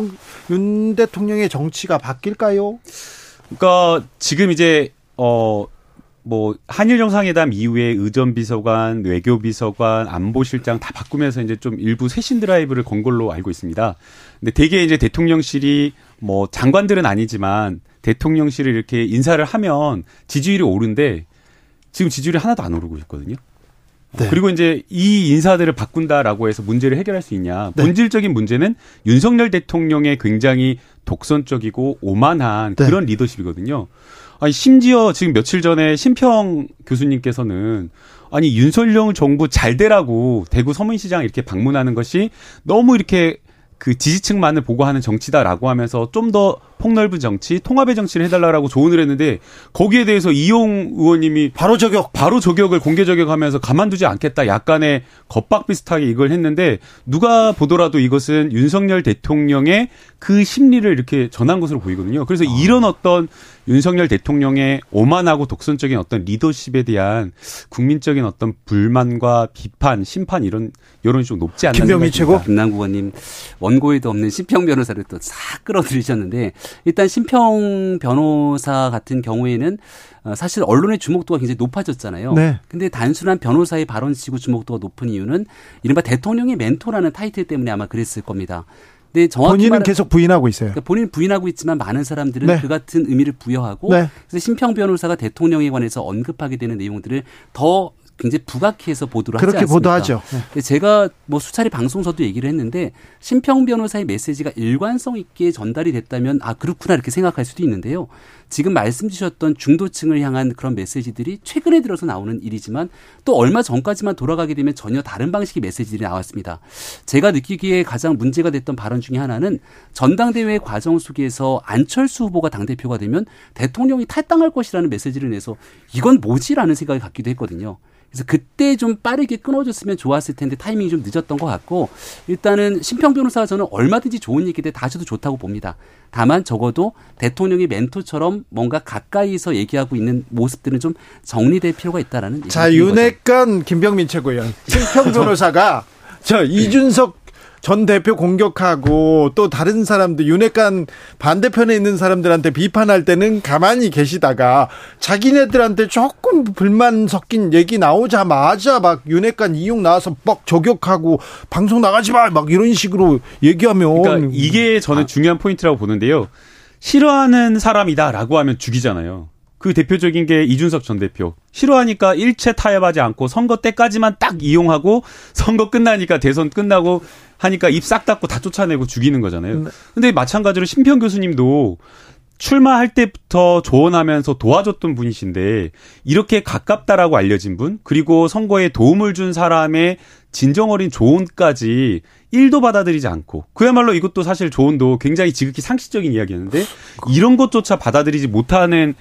윤 대통령의 정치가 바뀔까요?
그러니까 지금 이제 어 뭐 한일 정상회담 이후에 의전 비서관, 외교 비서관, 안보실장 다 바꾸면서 이제 좀 일부 쇄신 드라이브를 건 걸로 알고 있습니다. 근데 대개 이제 대통령실이 뭐 장관들은 아니지만 대통령실을 이렇게 인사를 하면 지지율이 오른데 지금 지지율이 하나도 안 오르고 있거든요. 네. 그리고 이제 이 인사들을 바꾼다라고 해서 문제를 해결할 수 있냐. 네. 본질적인 문제는 윤석열 대통령의 굉장히 독선적이고 오만한 네. 그런 리더십이거든요. 아니 심지어 지금 며칠 전에 심평 교수님께서는 아니 윤석열 정부 잘 되라고 대구 서문시장 이렇게 방문하는 것이 너무 이렇게 그 지지층만을 보고하는 정치다라고 하면서 좀 더 폭넓은 정치, 통합의 정치를 해달라고 조언을 했는데 거기에 대해서 이용 의원님이
바로 저격,
바로 저격을 공개 저격하면서 가만두지 않겠다. 약간의 겁박 비슷하게 이걸 했는데 누가 보더라도 이것은 윤석열 대통령의 그 심리를 이렇게 전한 것으로 보이거든요. 그래서 아. 이런 어떤 윤석열 대통령의 오만하고 독선적인 어떤 리더십에 대한 국민적인 어떤 불만과 비판, 심판 이런 여론이 좀 높지 않나
김병희 최고
김남국 의원님 원고에도 없는 심평 변호사를 또 싹 끌어들이셨는데 일단 심평 변호사 같은 경우에는 어, 사실 언론의 주목도가 굉장히 높아졌잖아요. 네. 근데 단순한 변호사의 발언치고 주목도가 높은 이유는 이른바 대통령의 멘토라는 타이틀 때문에 아마 그랬을 겁니다.
근데 정확히 본인은 계속 부인하고 있어요.
그러니까 본인 부인하고 있지만 많은 사람들은 네. 그 같은 의미를 부여하고 네. 그래서 심평 변호사가 대통령에 관해서 언급하게 되는 내용들을 더 굉장히 부각해서 보도를
그렇게
하지 않습니까?
보도하죠.
네. 제가 뭐 수차례 방송서도 얘기를 했는데 심평 변호사의 메시지가 일관성 있게 전달이 됐다면 아 그렇구나 이렇게 생각할 수도 있는데요. 지금 말씀 주셨던 중도층을 향한 그런 메시지들이 최근에 들어서 나오는 일이지만 또 얼마 전까지만 돌아가게 되면 전혀 다른 방식의 메시지들이 나왔습니다. 제가 느끼기에 가장 문제가 됐던 발언 중에 하나는 전당대회 과정 속에서 안철수 후보가 당대표가 되면 대통령이 탈당할 것이라는 메시지를 내서 이건 뭐지라는 생각이 갖기도 했거든요. 그래서 그때 좀 빠르게 끊어줬으면 좋았을 텐데 타이밍이 좀 늦었던 것 같고 일단은 심평 변호사가 저는 얼마든지 좋은 얘기들 다 하셔도 좋다고 봅니다. 다만 적어도 대통령의 멘토처럼 뭔가 가까이서 얘기하고 있는 모습들은 좀 정리될 필요가 있다라는.
자 윤핵관 김병민 최고위원 심평 변호사가 <laughs> 저 이준석 전 대표 공격하고 또 다른 사람들 윤핵관 반대편에 있는 사람들한테 비판할 때는 가만히 계시다가 자기네들한테 조금 불만 섞인 얘기 나오자마자 막 윤핵관 이용 나와서 뻑 저격하고 방송 나가지 마 막 이런 식으로 얘기하면
그러니까 이게 저는 아. 중요한 포인트라고 보는데요. 싫어하는 사람이다라고 하면 죽이잖아요. 그 대표적인 게 이준석 전 대표. 싫어하니까 일체 타협하지 않고 선거 때까지만 딱 이용하고 선거 끝나니까 대선 끝나고 하니까 입 싹 닫고 다 쫓아내고 죽이는 거잖아요. 네. 근데 마찬가지로 심평 교수님도 출마할 때부터 조언하면서 도와줬던 분이신데 이렇게 가깝다라고 알려진 분 그리고 선거에 도움을 준 사람의 진정 어린 조언까지 1도 받아들이지 않고 그야말로 이것도 사실 조언도 굉장히 지극히 상식적인 이야기였는데 이런 것조차 받아들이지 못하는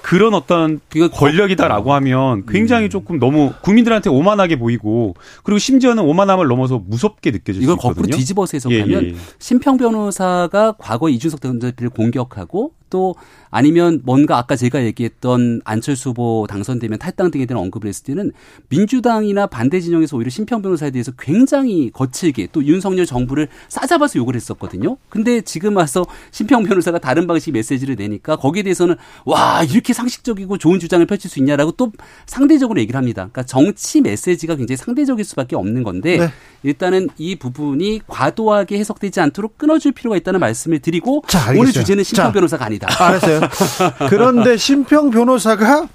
그런 어떤 권력이다라고 하면 굉장히 음. 조금 너무 국민들한테 오만하게 보이고 그리고 심지어는 오만함을 넘어서 무섭게 느껴질 수 있거든요.
이걸 거꾸로 뒤집어서 해석하면 예, 예. 심평 변호사가 과거 이준석 대통령을 공격하고 또 아니면 뭔가 아까 제가 얘기했던 안철수 후보 당선되면 탈당 등에 대한 언급을 했을 때는 민주당이나 반대 진영에서 오히려 심평 변호사에 대해서 굉장히 거칠게 또 윤석열 정부를 싸잡아서 욕을 했었거든요. 근데 지금 와서 심평 변호사가 다른 방식 메시지를 내니까 거기에 대해서는 와 이렇게 상식적이고 좋은 주장을 펼칠 수 있냐라고 또 상대적으로 얘기를 합니다. 그러니까 정치 메시지가 굉장히 상대적일 수밖에 없는 건데 네. 일단은 이 부분이 과도하게 해석되지 않도록 끊어줄 필요가 있다는 말씀을 드리고 자, 오늘 주제는 심평 자, 변호사가 아니다.
알았어요. <laughs> 그런데 심평 변호사가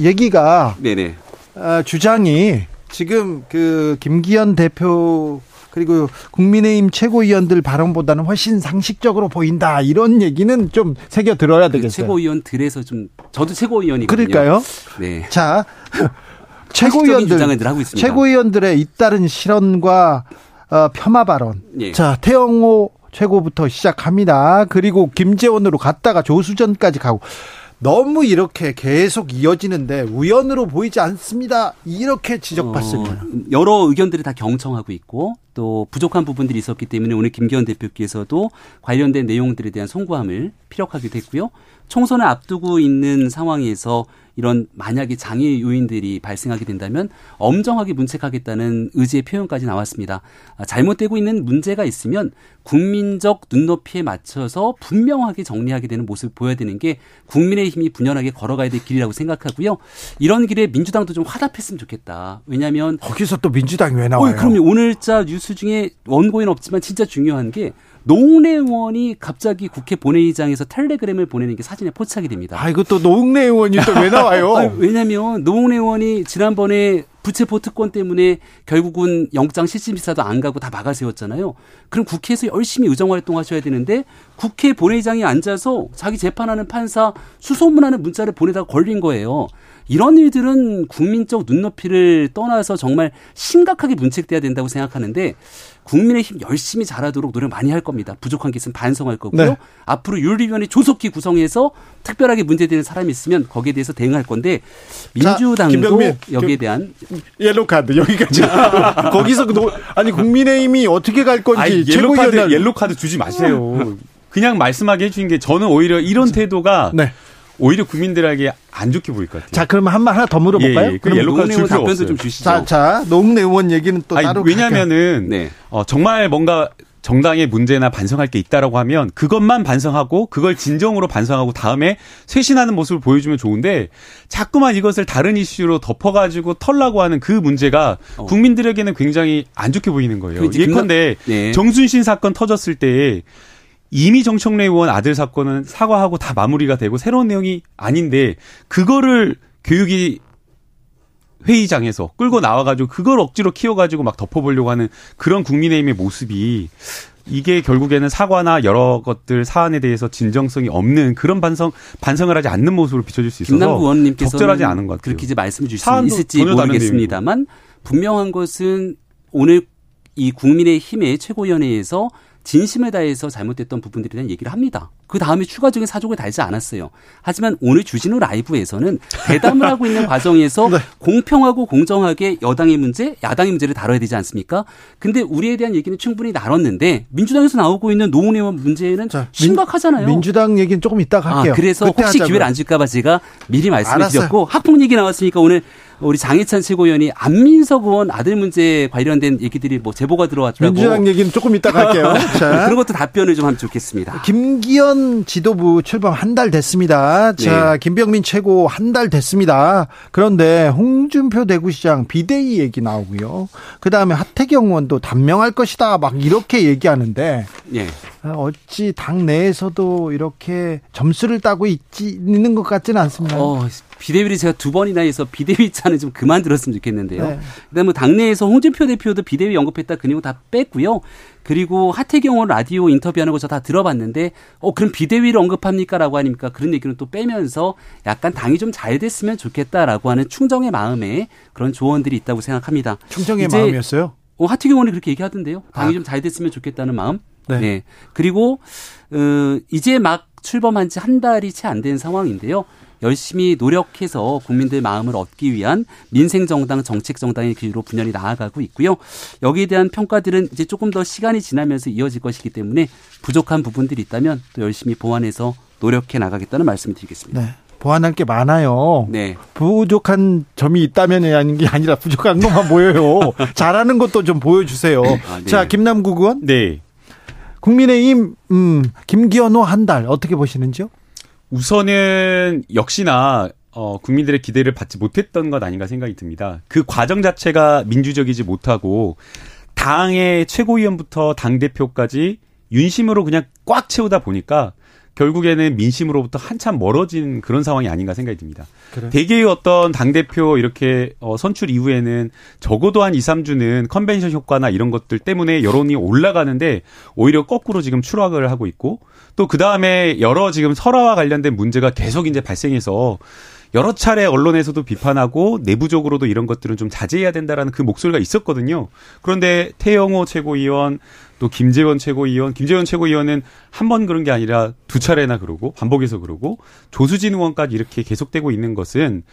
얘기가 네네. 어, 주장이 지금 그 김기현 대표 그리고 국민의힘 최고위원들 발언보다는 훨씬 상식적으로 보인다 이런 얘기는 좀 새겨 들어야 그 되겠어요.
최고위원들에서 좀 저도 최고위원이거든요.
그러니까요. 네. 자 <laughs> 최고위원들 최고위원들의 잇따른 실언과 어, 폄하 발언. 예. 자 태영호 최고부터 시작합니다. 그리고 김재원으로 갔다가 조수전까지 가고 너무 이렇게 계속 이어지는데 우연으로 보이지 않습니다. 이렇게 지적받습니다. 어,
여러 의견들이 다 경청하고 있고 또 부족한 부분들이 있었기 때문에 오늘 김기현 대표께서도 관련된 내용들에 대한 송구함을 피력하기도 했고요. 총선을 앞두고 있는 상황에서 이런 만약에 장애 요인들이 발생하게 된다면 엄정하게 문책하겠다는 의지의 표현까지 나왔습니다. 아, 잘못되고 있는 문제가 있으면 국민적 눈높이에 맞춰서 분명하게 정리하게 되는 모습을 보여야 되는 게 국민의 힘이 분연하게 걸어가야 될 길이라고 생각하고요. 이런 길에 민주당도 좀 화답했으면 좋겠다. 왜냐하면
거기서 또 민주당이 왜 나와요?
어, 그럼요. 오늘자 뉴스 중에 원고에는 없지만 진짜 중요한 게 노웅래 의원이 갑자기 국회 본회의장에서 텔레그램을 보내는 게 사진에 포착이 됩니다.
아, 이것도 노웅래 의원이 또 왜 나와요? <laughs>
아, 왜냐면 노웅래 의원이 지난번에 부채포 특권 때문에 결국은 영장 실질심사도 안 가고 다 막아 세웠잖아요. 그럼 국회에서 열심히 의정 활동 하셔야 되는데 국회 본회의장에 앉아서 자기 재판하는 판사 수소문하는 문자를 보내다가 걸린 거예요. 이런 일들은 국민적 눈높이를 떠나서 정말 심각하게 문책돼야 된다고 생각하는데 국민의힘 열심히 잘하도록 노력 많이 할 겁니다. 부족한 게 있으면 반성할 거고요. 네. 앞으로 윤리위원회 조속히 구성해서 특별하게 문제되는 사람이 있으면 거기에 대해서 대응할 건데 민주당도 자, 여기에 대한
옐로 카드 여기까지 <laughs> 거기서 노, 아니 국민의힘이 어떻게 갈 건지 아니,
옐로 카드 옐로 카드 주지 마세요. 그냥 말씀하게 해주신 게 저는 오히려 이런 태도가 네. 오히려 국민들에게 안 좋게 보일 것 같아요.
자, 그러면 한번 하나 더 물어볼까요? 예, 예.
그럼 옐로카드 줄 필요 없어요. 좀 주시죠.
자, 자, 노웅래 의원 얘기는 또 아니, 따로
왜냐면은 네. 어, 정말 뭔가 정당의 문제나 반성할 게 있다라고 하면 그것만 반성하고 그걸 진정으로 반성하고 다음에 쇄신하는 모습을 보여주면 좋은데 자꾸만 이것을 다른 이슈로 덮어가지고 털라고 하는 그 문제가 어. 국민들에게는 굉장히 안 좋게 보이는 거예요. 예컨대 네. 정순신 사건 터졌을 때 이미 정청래 의원 아들 사건은 사과하고 다 마무리가 되고 새로운 내용이 아닌데 그거를 교육이 회의장에서 끌고 나와가지고 그걸 억지로 키워가지고 막 덮어보려고 하는 그런 국민의힘의 모습이 이게 결국에는 사과나 여러 것들 사안에 대해서 진정성이 없는 그런 반성 반성을 하지 않는 모습을 비춰줄 수 있어서
김남구 의원님께서 적절하지 않은 것 같아요. 그렇게 이제 말씀 주실 수 있을지 모르겠습니다만 분명한 것은 오늘 이 국민의힘의 최고위원회에서 진심을 다해서 잘못됐던 부분들에 대한 얘기를 합니다. 그 다음에 추가적인 사족을 달지 않았어요. 하지만 오늘 주진우 라이브에서는 대담을 하고 있는 과정에서 <laughs> 네. 공평하고 공정하게 여당의 문제, 야당의 문제를 다뤄야 되지 않습니까? 근데 우리에 대한 얘기는 충분히 나눴는데 민주당에서 나오고 있는 노웅 의원 문제는 자, 심각하잖아요.
민, 주당 얘기는 조금 이따 할게요.
아, 그래서 혹시 하자고요. 기회를 안 줄까봐 제가 미리 말씀을 드렸고 학폭 얘기 나왔으니까 오늘 우리 장혜찬 최고위원이 안민석 의원 아들 문제 관련된 얘기들이 뭐 제보가 들어왔다고.
민주당 얘기는 조금 이따 갈게요. <laughs>
자. 그런 것도 답변을 좀 하면 좋겠습니다.
김기현 지도부 출범 한 달 됐습니다. 자, 네. 김병민 최고 한 달 됐습니다. 그런데 홍준표 대구시장 비대위 얘기 나오고요. 그 다음에 하태경 의원도 단명할 것이다. 막 이렇게 얘기하는데. 네. 어찌 당 내에서도 이렇게 점수를 따고 있지, 있는 것 같지는 않습니다. 어,
비대위를 제가 두 번이나 해서 비대위 차는 좀 그만 들었으면 좋겠는데요. 네. 그다음에 뭐 당내에서 홍준표 대표도 비대위 언급했다 그 내용 다 뺐고요. 그리고 하태경은 라디오 인터뷰하는 거 저 다 들어봤는데 어 그럼 비대위를 언급합니까라고 하니까 그런 얘기는 또 빼면서 약간 당이 좀 잘 됐으면 좋겠다라고 하는 충정의 마음에 그런 조언들이 있다고 생각합니다.
충정의 마음이었어요?
어, 하태경 의원이 그렇게 얘기하던데요. 당이 아. 좀잘 됐으면 좋겠다는 마음. 네. 네. 그리고 어, 이제 막 출범한 지 한 달이 채 안 된 상황인데요. 열심히 노력해서 국민들 마음을 얻기 위한 민생 정당, 정책 정당의 길로 분열이 나아가고 있고요. 여기에 대한 평가들은 이제 조금 더 시간이 지나면서 이어질 것이기 때문에 부족한 부분들이 있다면 또 열심히 보완해서 노력해 나가겠다는 말씀을 드리겠습니다. 네.
보완할 게 많아요. 네. 부족한 점이 있다면 아닌 게 아니라 부족한 것만 보여요. <laughs> 잘하는 것도 좀 보여주세요. 아, 네. 자, 김남국 의원.
네.
국민의힘 음, 김기현호 한달 어떻게 보시는지요?
우선은 역시나 어, 국민들의 기대를 받지 못했던 것 아닌가 생각이 듭니다. 그 과정 자체가 민주적이지 못하고 당의 최고위원부터 당 대표까지 윤심으로 그냥 꽉 채우다 보니까 결국에는 민심으로부터 한참 멀어진 그런 상황이 아닌가 생각이 듭니다. 그래. 대개의 어떤 당대표 이렇게 어, 선출 이후에는 적어도 한 2, 3주는 컨벤션 효과나 이런 것들 때문에 여론이 올라가는데 오히려 거꾸로 지금 추락을 하고 있고 또 그 다음에 여러 지금 설화와 관련된 문제가 계속 이제 발생해서 여러 차례 언론에서도 비판하고 내부적으로도 이런 것들은 좀 자제해야 된다라는 그 목소리가 있었거든요. 그런데 태영호 최고위원 또 김재원 최고위원, 김재원 최고위원은 한 번 그런 게 아니라 두 차례나 그러고 반복해서 그러고 조수진 의원까지 이렇게 계속되고 있는 것은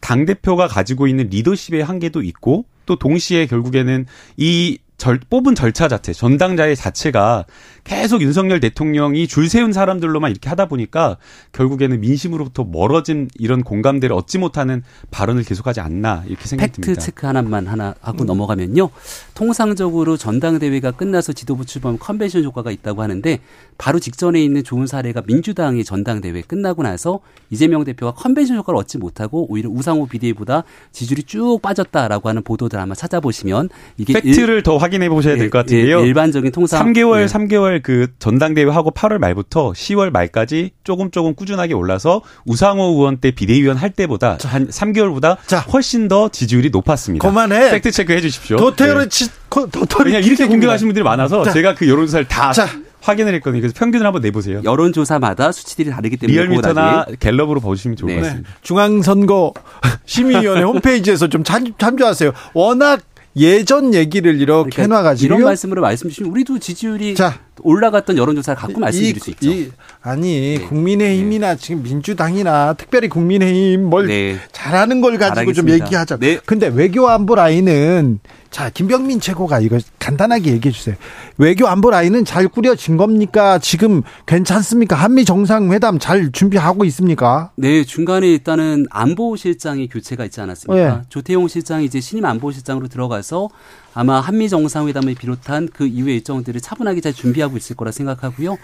당 대표가 가지고 있는 리더십의 한계도 있고 또 동시에 결국에는 이 절, 뽑은 절차 자체, 전당대회 자체가 계속 윤석열 대통령이 줄 세운 사람들로만 이렇게 하다 보니까 결국에는 민심으로부터 멀어진 이런 공감대를 얻지 못하는 발언을 계속하지 않나 이렇게 생각이 듭니다.
팩트 체크 하나만 하나 하고 음. 넘어가면요. 통상적으로 전당대회가 끝나서 지도부 출범 컨벤션 효과가 있다고 하는데 바로 직전에 있는 좋은 사례가 민주당의 전당대회 끝나고 나서 이재명 대표가 컨벤션 효과를 얻지 못하고 오히려 우상호 비대위보다 지지율이 쭉 빠졌다라고 하는 보도들 아마 찾아보시면
이게 팩트를 일, 더 확인해 보셔야 될것 예, 같은데요.
예, 일반적인 통상
3개월 예. 3개월 그 전당대회 하고 8월 말부터 10월 말까지 조금 조금 꾸준하게 올라서 우상호 의원 때 비대위원 할 때보다 자, 한 3개월보다 자, 훨씬 더 지지율이 높았습니다.
그만해.
팩트 체크 해 주십시오.
도태로 치
도태로 그냥 이렇게 공격하시는 분들이 많아서 자, 제가 그 여론조사를 다 자, 확인을 했거든요. 그래서 평균을 한번 내보세요.
여론조사마다 수치들이 다르기 때문에
리얼미터나 갤럽으로 보시면 좋을 네. 것 같습니다. 네.
중앙선거 <laughs> 심의위원회 홈페이지에서 좀 참, 참조하세요. 워낙 예전 얘기를 이렇게 그러니까 해놔가지고
이런 말씀으로 말씀 주시면 우리도 지지율이 자, 올라갔던 여론조사를 갖고 말씀드릴 수 있죠. 이,
아니 네. 국민의힘이나 네. 지금 민주당이나 특별히 국민의힘 뭘 네. 잘하는 걸 가지고 알겠습니다. 좀 얘기하자. 네. 근데 외교 안보 라인은 자, 김병민 최고가 이거 간단하게 얘기해 주세요. 외교 안보 라인은 잘 꾸려진 겁니까? 지금 괜찮습니까? 한미 정상회담 잘 준비하고 있습니까?
네, 중간에 일단은 안보실장이 교체가 있지 않았습니까? 네. 조태용 실장이 이제 신임 안보실장으로 들어가서 아마 한미 정상회담을 비롯한 그 이후의 일정들을 차분하게 잘 준비하고 있을 거라 생각하고요.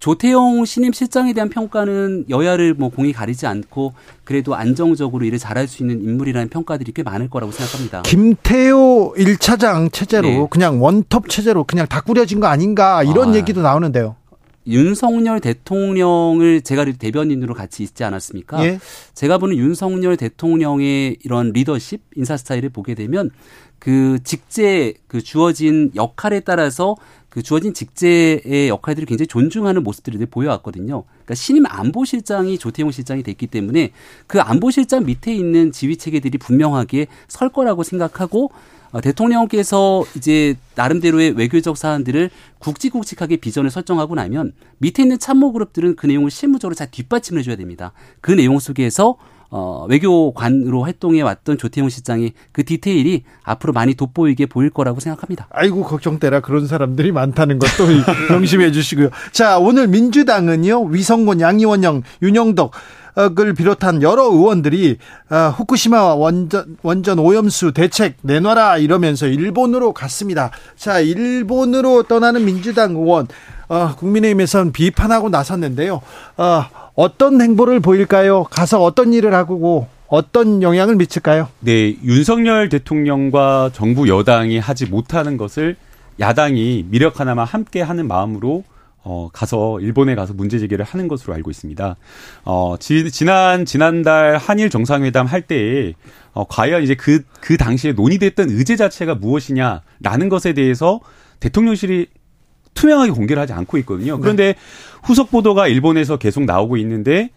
조태용 신임 실장에 대한 평가는 여야를 뭐 공이 가리지 않고 그래도 안정적으로 일을 잘할 수 있는 인물이라는 평가들이 꽤 많을 거라고 생각합니다.
김태호 1차장 체제로 네. 그냥 원톱 체제로 그냥 다 꾸려진 거 아닌가 이런 아, 얘기도 나오는데요.
윤석열 대통령을 제가 대변인으로 같이 있지 않았습니까? 예? 제가 보는 윤석열 대통령의 이런 리더십 인사 스타일을 보게 되면 그 직제 그 주어진 역할에 따라서 그 주어진 직제의 역할들을 굉장히 존중하는 모습들이 보여왔거든요. 그러니까 신임 안보실장이 조태용 실장이 됐기 때문에 그 안보실장 밑에 있는 지휘 체계들이 분명하게 설 거라고 생각하고 어, 대통령께서 이제 나름대로의 외교적 사안들을 굵직굵직하게 비전을 설정하고 나면 밑에 있는 참모 그룹들은 그 내용을 실무적으로 잘 뒷받침을 해줘야 됩니다. 그 내용 속에서 어, 외교관으로 활동해 왔던 조태용 실장의 그 디테일이 앞으로 많이 돋보이게 보일 거라고 생각합니다.
아이고 걱정되라 그런 사람들이 많다는 것도 <laughs> 명심해 주시고요. 자 오늘 민주당은요 위성곤 양이원영 윤영덕 을 비롯한 여러 의원들이 어, 후쿠시마 원전 원전 오염수 대책 내놔라 이러면서 일본으로 갔습니다. 자, 일본으로 떠나는 민주당 의원 어, 국민의힘에서는 비판하고 나섰는데요. 어, 어떤 행보를 보일까요? 가서 어떤 일을 하고 어떤 영향을 미칠까요?
네, 윤석열 대통령과 정부 여당이 하지 못하는 것을 야당이 미력 하나만 함께 하는 마음으로 어, 가서 일본에 가서 문제 제기를 하는 것으로 알고 있습니다. 어, 지, 지난 지난달 한일 정상회담 할 때에 어, 과연 이제 그, 그 당시에 논의됐던 의제 자체가 무엇이냐라는 것에 대해서 대통령실이 투명하게 공개를 하지 않고 있거든요. 그런데 네. 후속 보도가 일본에서 계속 나오고 있는데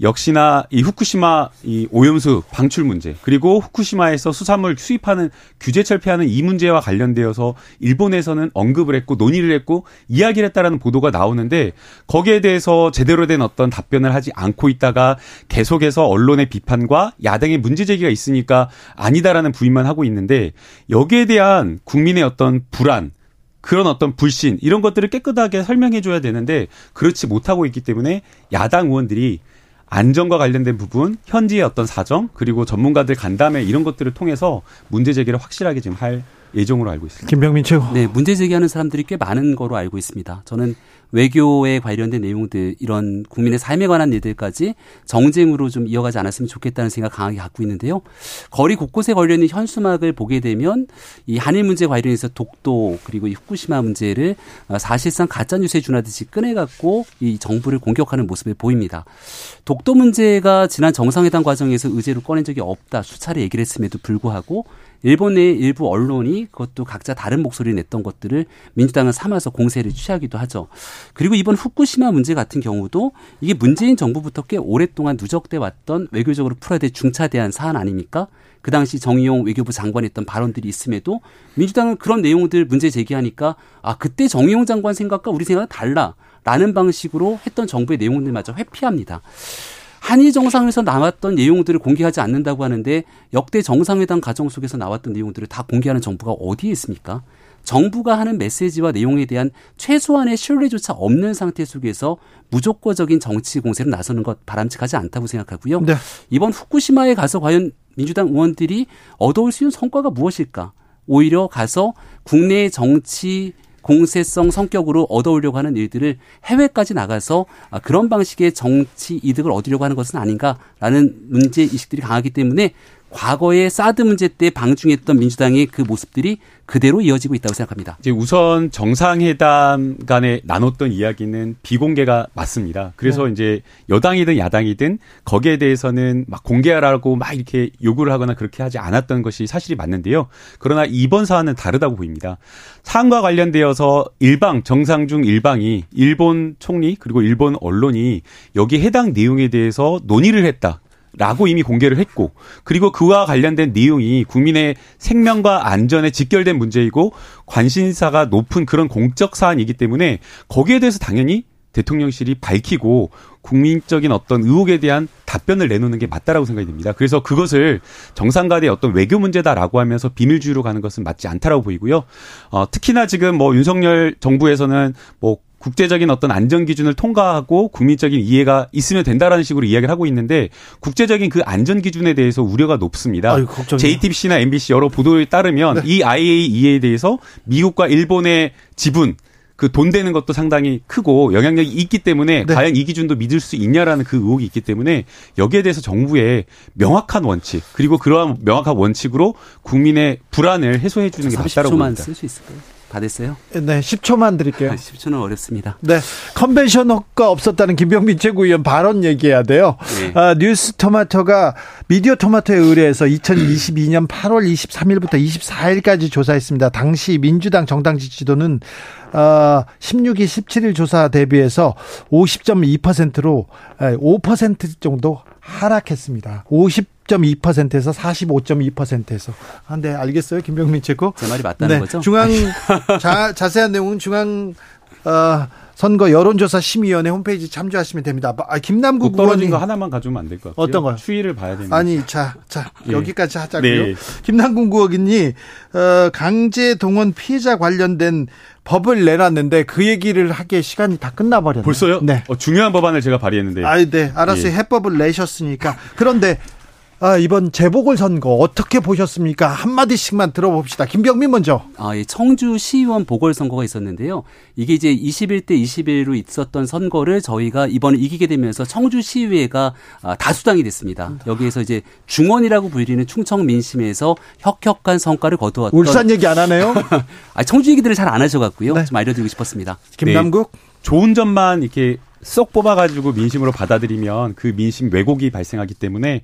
역시나 이 후쿠시마 이 오염수 방출 문제 그리고 후쿠시마에서 수산물 수입하는 규제 철폐하는 이 문제와 관련되어서 일본에서는 언급을 했고 논의를 했고 이야기를 했다라는 보도가 나오는데 거기에 대해서 제대로 된 어떤 답변을 하지 않고 있다가 계속해서 언론의 비판과 야당의 문제 제기가 있으니까 아니다라는 부인만 하고 있는데 여기에 대한 국민의 어떤 불안 그런 어떤 불신 이런 것들을 깨끗하게 설명해 줘야 되는데 그렇지 못하고 있기 때문에 야당 의원들이 안전과 관련된 부분, 현지의 어떤 사정, 그리고 전문가들 간담회 이런 것들을 통해서 문제 제기를 확실하게 지금 할 예정으로 알고 있습니다.
김병민 최고.
네, 문제 제기하는 사람들이 꽤 많은 거로 알고 있습니다. 저는 외교에 관련된 내용들 이런 국민의 삶에 관한 일들까지 정쟁으로 좀 이어가지 않았으면 좋겠다는 생각 강하게 갖고 있는데요. 거리 곳곳에 걸려 있는 현수막을 보게 되면 이 한일 문제 관련해서 독도 그리고 이 후쿠시마 문제를 사실상 가짜 뉴스에 준하듯이 꺼내 갖고 이 정부를 공격하는 모습을 보입니다. 독도 문제가 지난 정상회담 과정에서 의제로 꺼낸 적이 없다 수차례 얘기를 했음에도 불구하고 일본의 일부 언론이 그것도 각자 다른 목소리를 냈던 것들을 민주당은 삼아서 공세를 취하기도 하죠. 그리고 이번 후쿠시마 문제 같은 경우도 이게 문재인 정부부터 꽤 오랫동안 누적돼 왔던 외교적으로 풀어야 될 중차대한 사안 아닙니까? 그 당시 정의용 외교부 장관이 했던 발언들이 있음에도 민주당은 그런 내용들 문제 제기하니까 아 그때 정의용 장관 생각과 우리 생각은 달라 라는 방식으로 했던 정부의 내용들마저 회피합니다. 한일 정상에서 나왔던 내용들을 공개하지 않는다고 하는데 역대 정상회담 과정 속에서 나왔던 내용들을 다 공개하는 정부가 어디에 있습니까? 정부가 하는 메시지와 내용에 대한 최소한의 신뢰조차 없는 상태 속에서 무조건적인 정치 공세를 나서는 것 바람직하지 않다고 생각하고요. 네. 이번 후쿠시마에 가서 과연 민주당 의원들이 얻어올 수 있는 성과가 무엇일까? 오히려 가서 국내 정치 공세성 성격으로 얻어오려고 하는 일들을 해외까지 나가서 아, 그런 방식의 정치 이득을 얻으려고 하는 것은 아닌가라는 문제 의식들이 강하기 때문에 과거의 사드 문제 때 방중했던 민주당의 그 모습들이 그대로 이어지고 있다고 생각합니다.
이제 우선 정상회담 간에 나눴던 이야기는 비공개가 맞습니다. 그래서 네. 이제 여당이든 야당이든 거기에 대해서는 막 공개하라고 막 이렇게 요구를 하거나 그렇게 하지 않았던 것이 사실이 맞는데요. 그러나 이번 사안은 다르다고 보입니다. 사안과 관련되어서 일방 정상 중 일방이 일본 총리 그리고 일본 언론이 여기 해당 내용에 대해서 논의를 했다. 라고 이미 공개를 했고 그리고 그와 관련된 내용이 국민의 생명과 안전에 직결된 문제이고 관심사가 높은 그런 공적 사안이기 때문에 거기에 대해서 당연히 대통령실이 밝히고 국민적인 어떤 의혹에 대한 답변을 내놓는 게 맞다라고 생각이 듭니다. 그래서 그것을 정상 간의 어떤 외교 문제다라고 하면서 비밀주의로 가는 것은 맞지 않다라고 보이고요. 어, 특히나 지금 뭐 윤석열 정부에서는 뭐 국제적인 어떤 안전 기준을 통과하고 국민적인 이해가 있으면 된다라는 식으로 이야기를 하고 있는데 국제적인 그 안전 기준에 대해서 우려가 높습니다. 아유, JTBC나 MBC 여러 보도에 따르면 네. 이 IAEA에 대해서 미국과 일본의 지분 그돈 되는 것도 상당히 크고 영향력이 있기 때문에 네. 과연 이 기준도 믿을 수 있냐라는 그 의혹이 있기 때문에 여기에 대해서 정부의 명확한 원칙 그리고 그러한 명확한 원칙으로 국민의 불안을 해소해 주는 게 맞다고 봅니다.
쓸수 있을까요? 다 됐어요?
네, 10초만 드릴게요. <laughs>
10초는 어렵습니다.
네, 컨벤션 효과 없었다는 김병민 최고위원 발언 얘기해야 돼요. 네. 아, 뉴스 토마토가 미디어 토마토에 의뢰해서 2022년 8월 23일부터 24일까지 조사했습니다. 당시 민주당 정당 지지도는 어, 16일 17일 조사 대비해서 50.2%로 5% 정도 하락했습니다. 50.2%에서 45.2%에서. 아, 네, 알겠어요. 김병민 최고.
제 말이 맞다는 네, 거죠?
중앙, <laughs> 자, 자세한 내용은 중앙, 어, 선거 여론조사 심의위원회 홈페이지 참조하시면 됩니다. 아, 김남국
의원님 거 하나만 가져오면 안 될 것 같아요.
어떤 거?
추이를 봐야 되는.
아니, 자, 자 예. 여기까지 하자고요. 네. 김남국 의원이 어, 강제 동원 피해자 관련된 법을 내놨는데 그 얘기를 하기에 시간이 다 끝나버렸네요.
벌써요? 네. 어, 중요한 법안을 제가 발의했는데.
아, 네. 알았어요. 예. 해법을 내셨으니까. 그런데 아, 이번 재보궐선거 어떻게 보셨습니까? 한마디씩만 들어봅시다. 김병민 먼저.
아, 예, 청주 시의원 보궐선거가 있었는데요. 이게 이제 21대 21로 있었던 선거를 저희가 이번에 이기게 되면서 청주 시의회가 아, 다수당이 됐습니다. 여기에서 이제 중원이라고 불리는 충청 민심에서 혁혁한 성과를 거두었던.
울산 얘기 안 하네요? <laughs>
아, 청주 얘기들을 잘 안 하셔 갖고요. 네. 좀 알려드리고 싶었습니다.
김남국. 네.
좋은 점만 이렇게 쏙 뽑아가지고 민심으로 받아들이면 그 민심 왜곡이 발생하기 때문에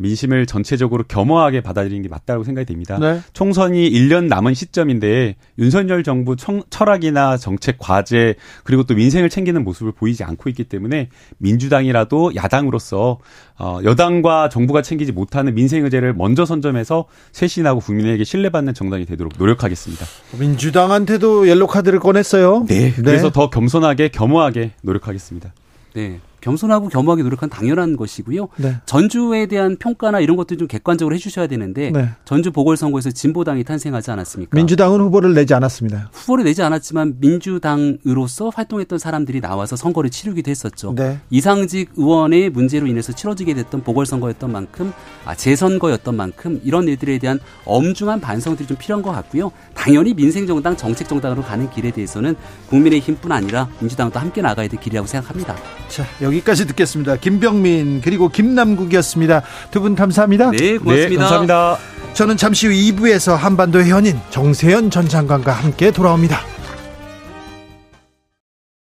민심을 전체적으로 겸허하게 받아들이는 게 맞다고 생각이 됩니다. 네. 총선이 1년 남은 시점인데 윤석열 정부 청, 철학이나 정책 과제 그리고 또 민생을 챙기는 모습을 보이지 않고 있기 때문에 민주당이라도 야당으로서 어, 여당과 정부가 챙기지 못하는 민생 의제를 먼저 선점해서 쇄신하고 국민에게 신뢰받는 정당이 되도록 노력하겠습니다.
민주당한테도 옐로 카드를 꺼냈어요.
네. 그래서 네. 더 겸손하게 겸허하게 노력하겠습니다.
네. 겸손하고 겸허하게 노력한 당연한 것이고요. 네. 전주에 대한 평가나 이런 것도 좀 객관적으로 해주셔야 되는데 네. 전주 보궐선거에서 진보당이 탄생하지 않았습니까?
민주당은 후보를 내지 않았습니다.
후보를 내지 않았지만 민주당으로서 활동했던 사람들이 나와서 선거를 치르기도 했었죠. 네. 이상직 의원의 문제로 인해서 치러지게 됐던 보궐선거였던 만큼 아, 재선거였던 만큼 이런 일들에 대한 엄중한 반성들이 좀 필요한 것 같고요. 당연히 민생정당, 정책정당으로 가는 길에 대해서는 국민의힘뿐 아니라 민주당도 함께 나가야 될 길이라고 생각합니다.
자, 여기 까지 듣겠습니다. 김병민 그리고 김남국이었습니다. 두 분 감사합니다.
네, 고맙습니다. 네,
감사합니다.
저는 잠시 후 2부에서 한반도의 현인 정세현 전 장관과 함께 돌아옵니다.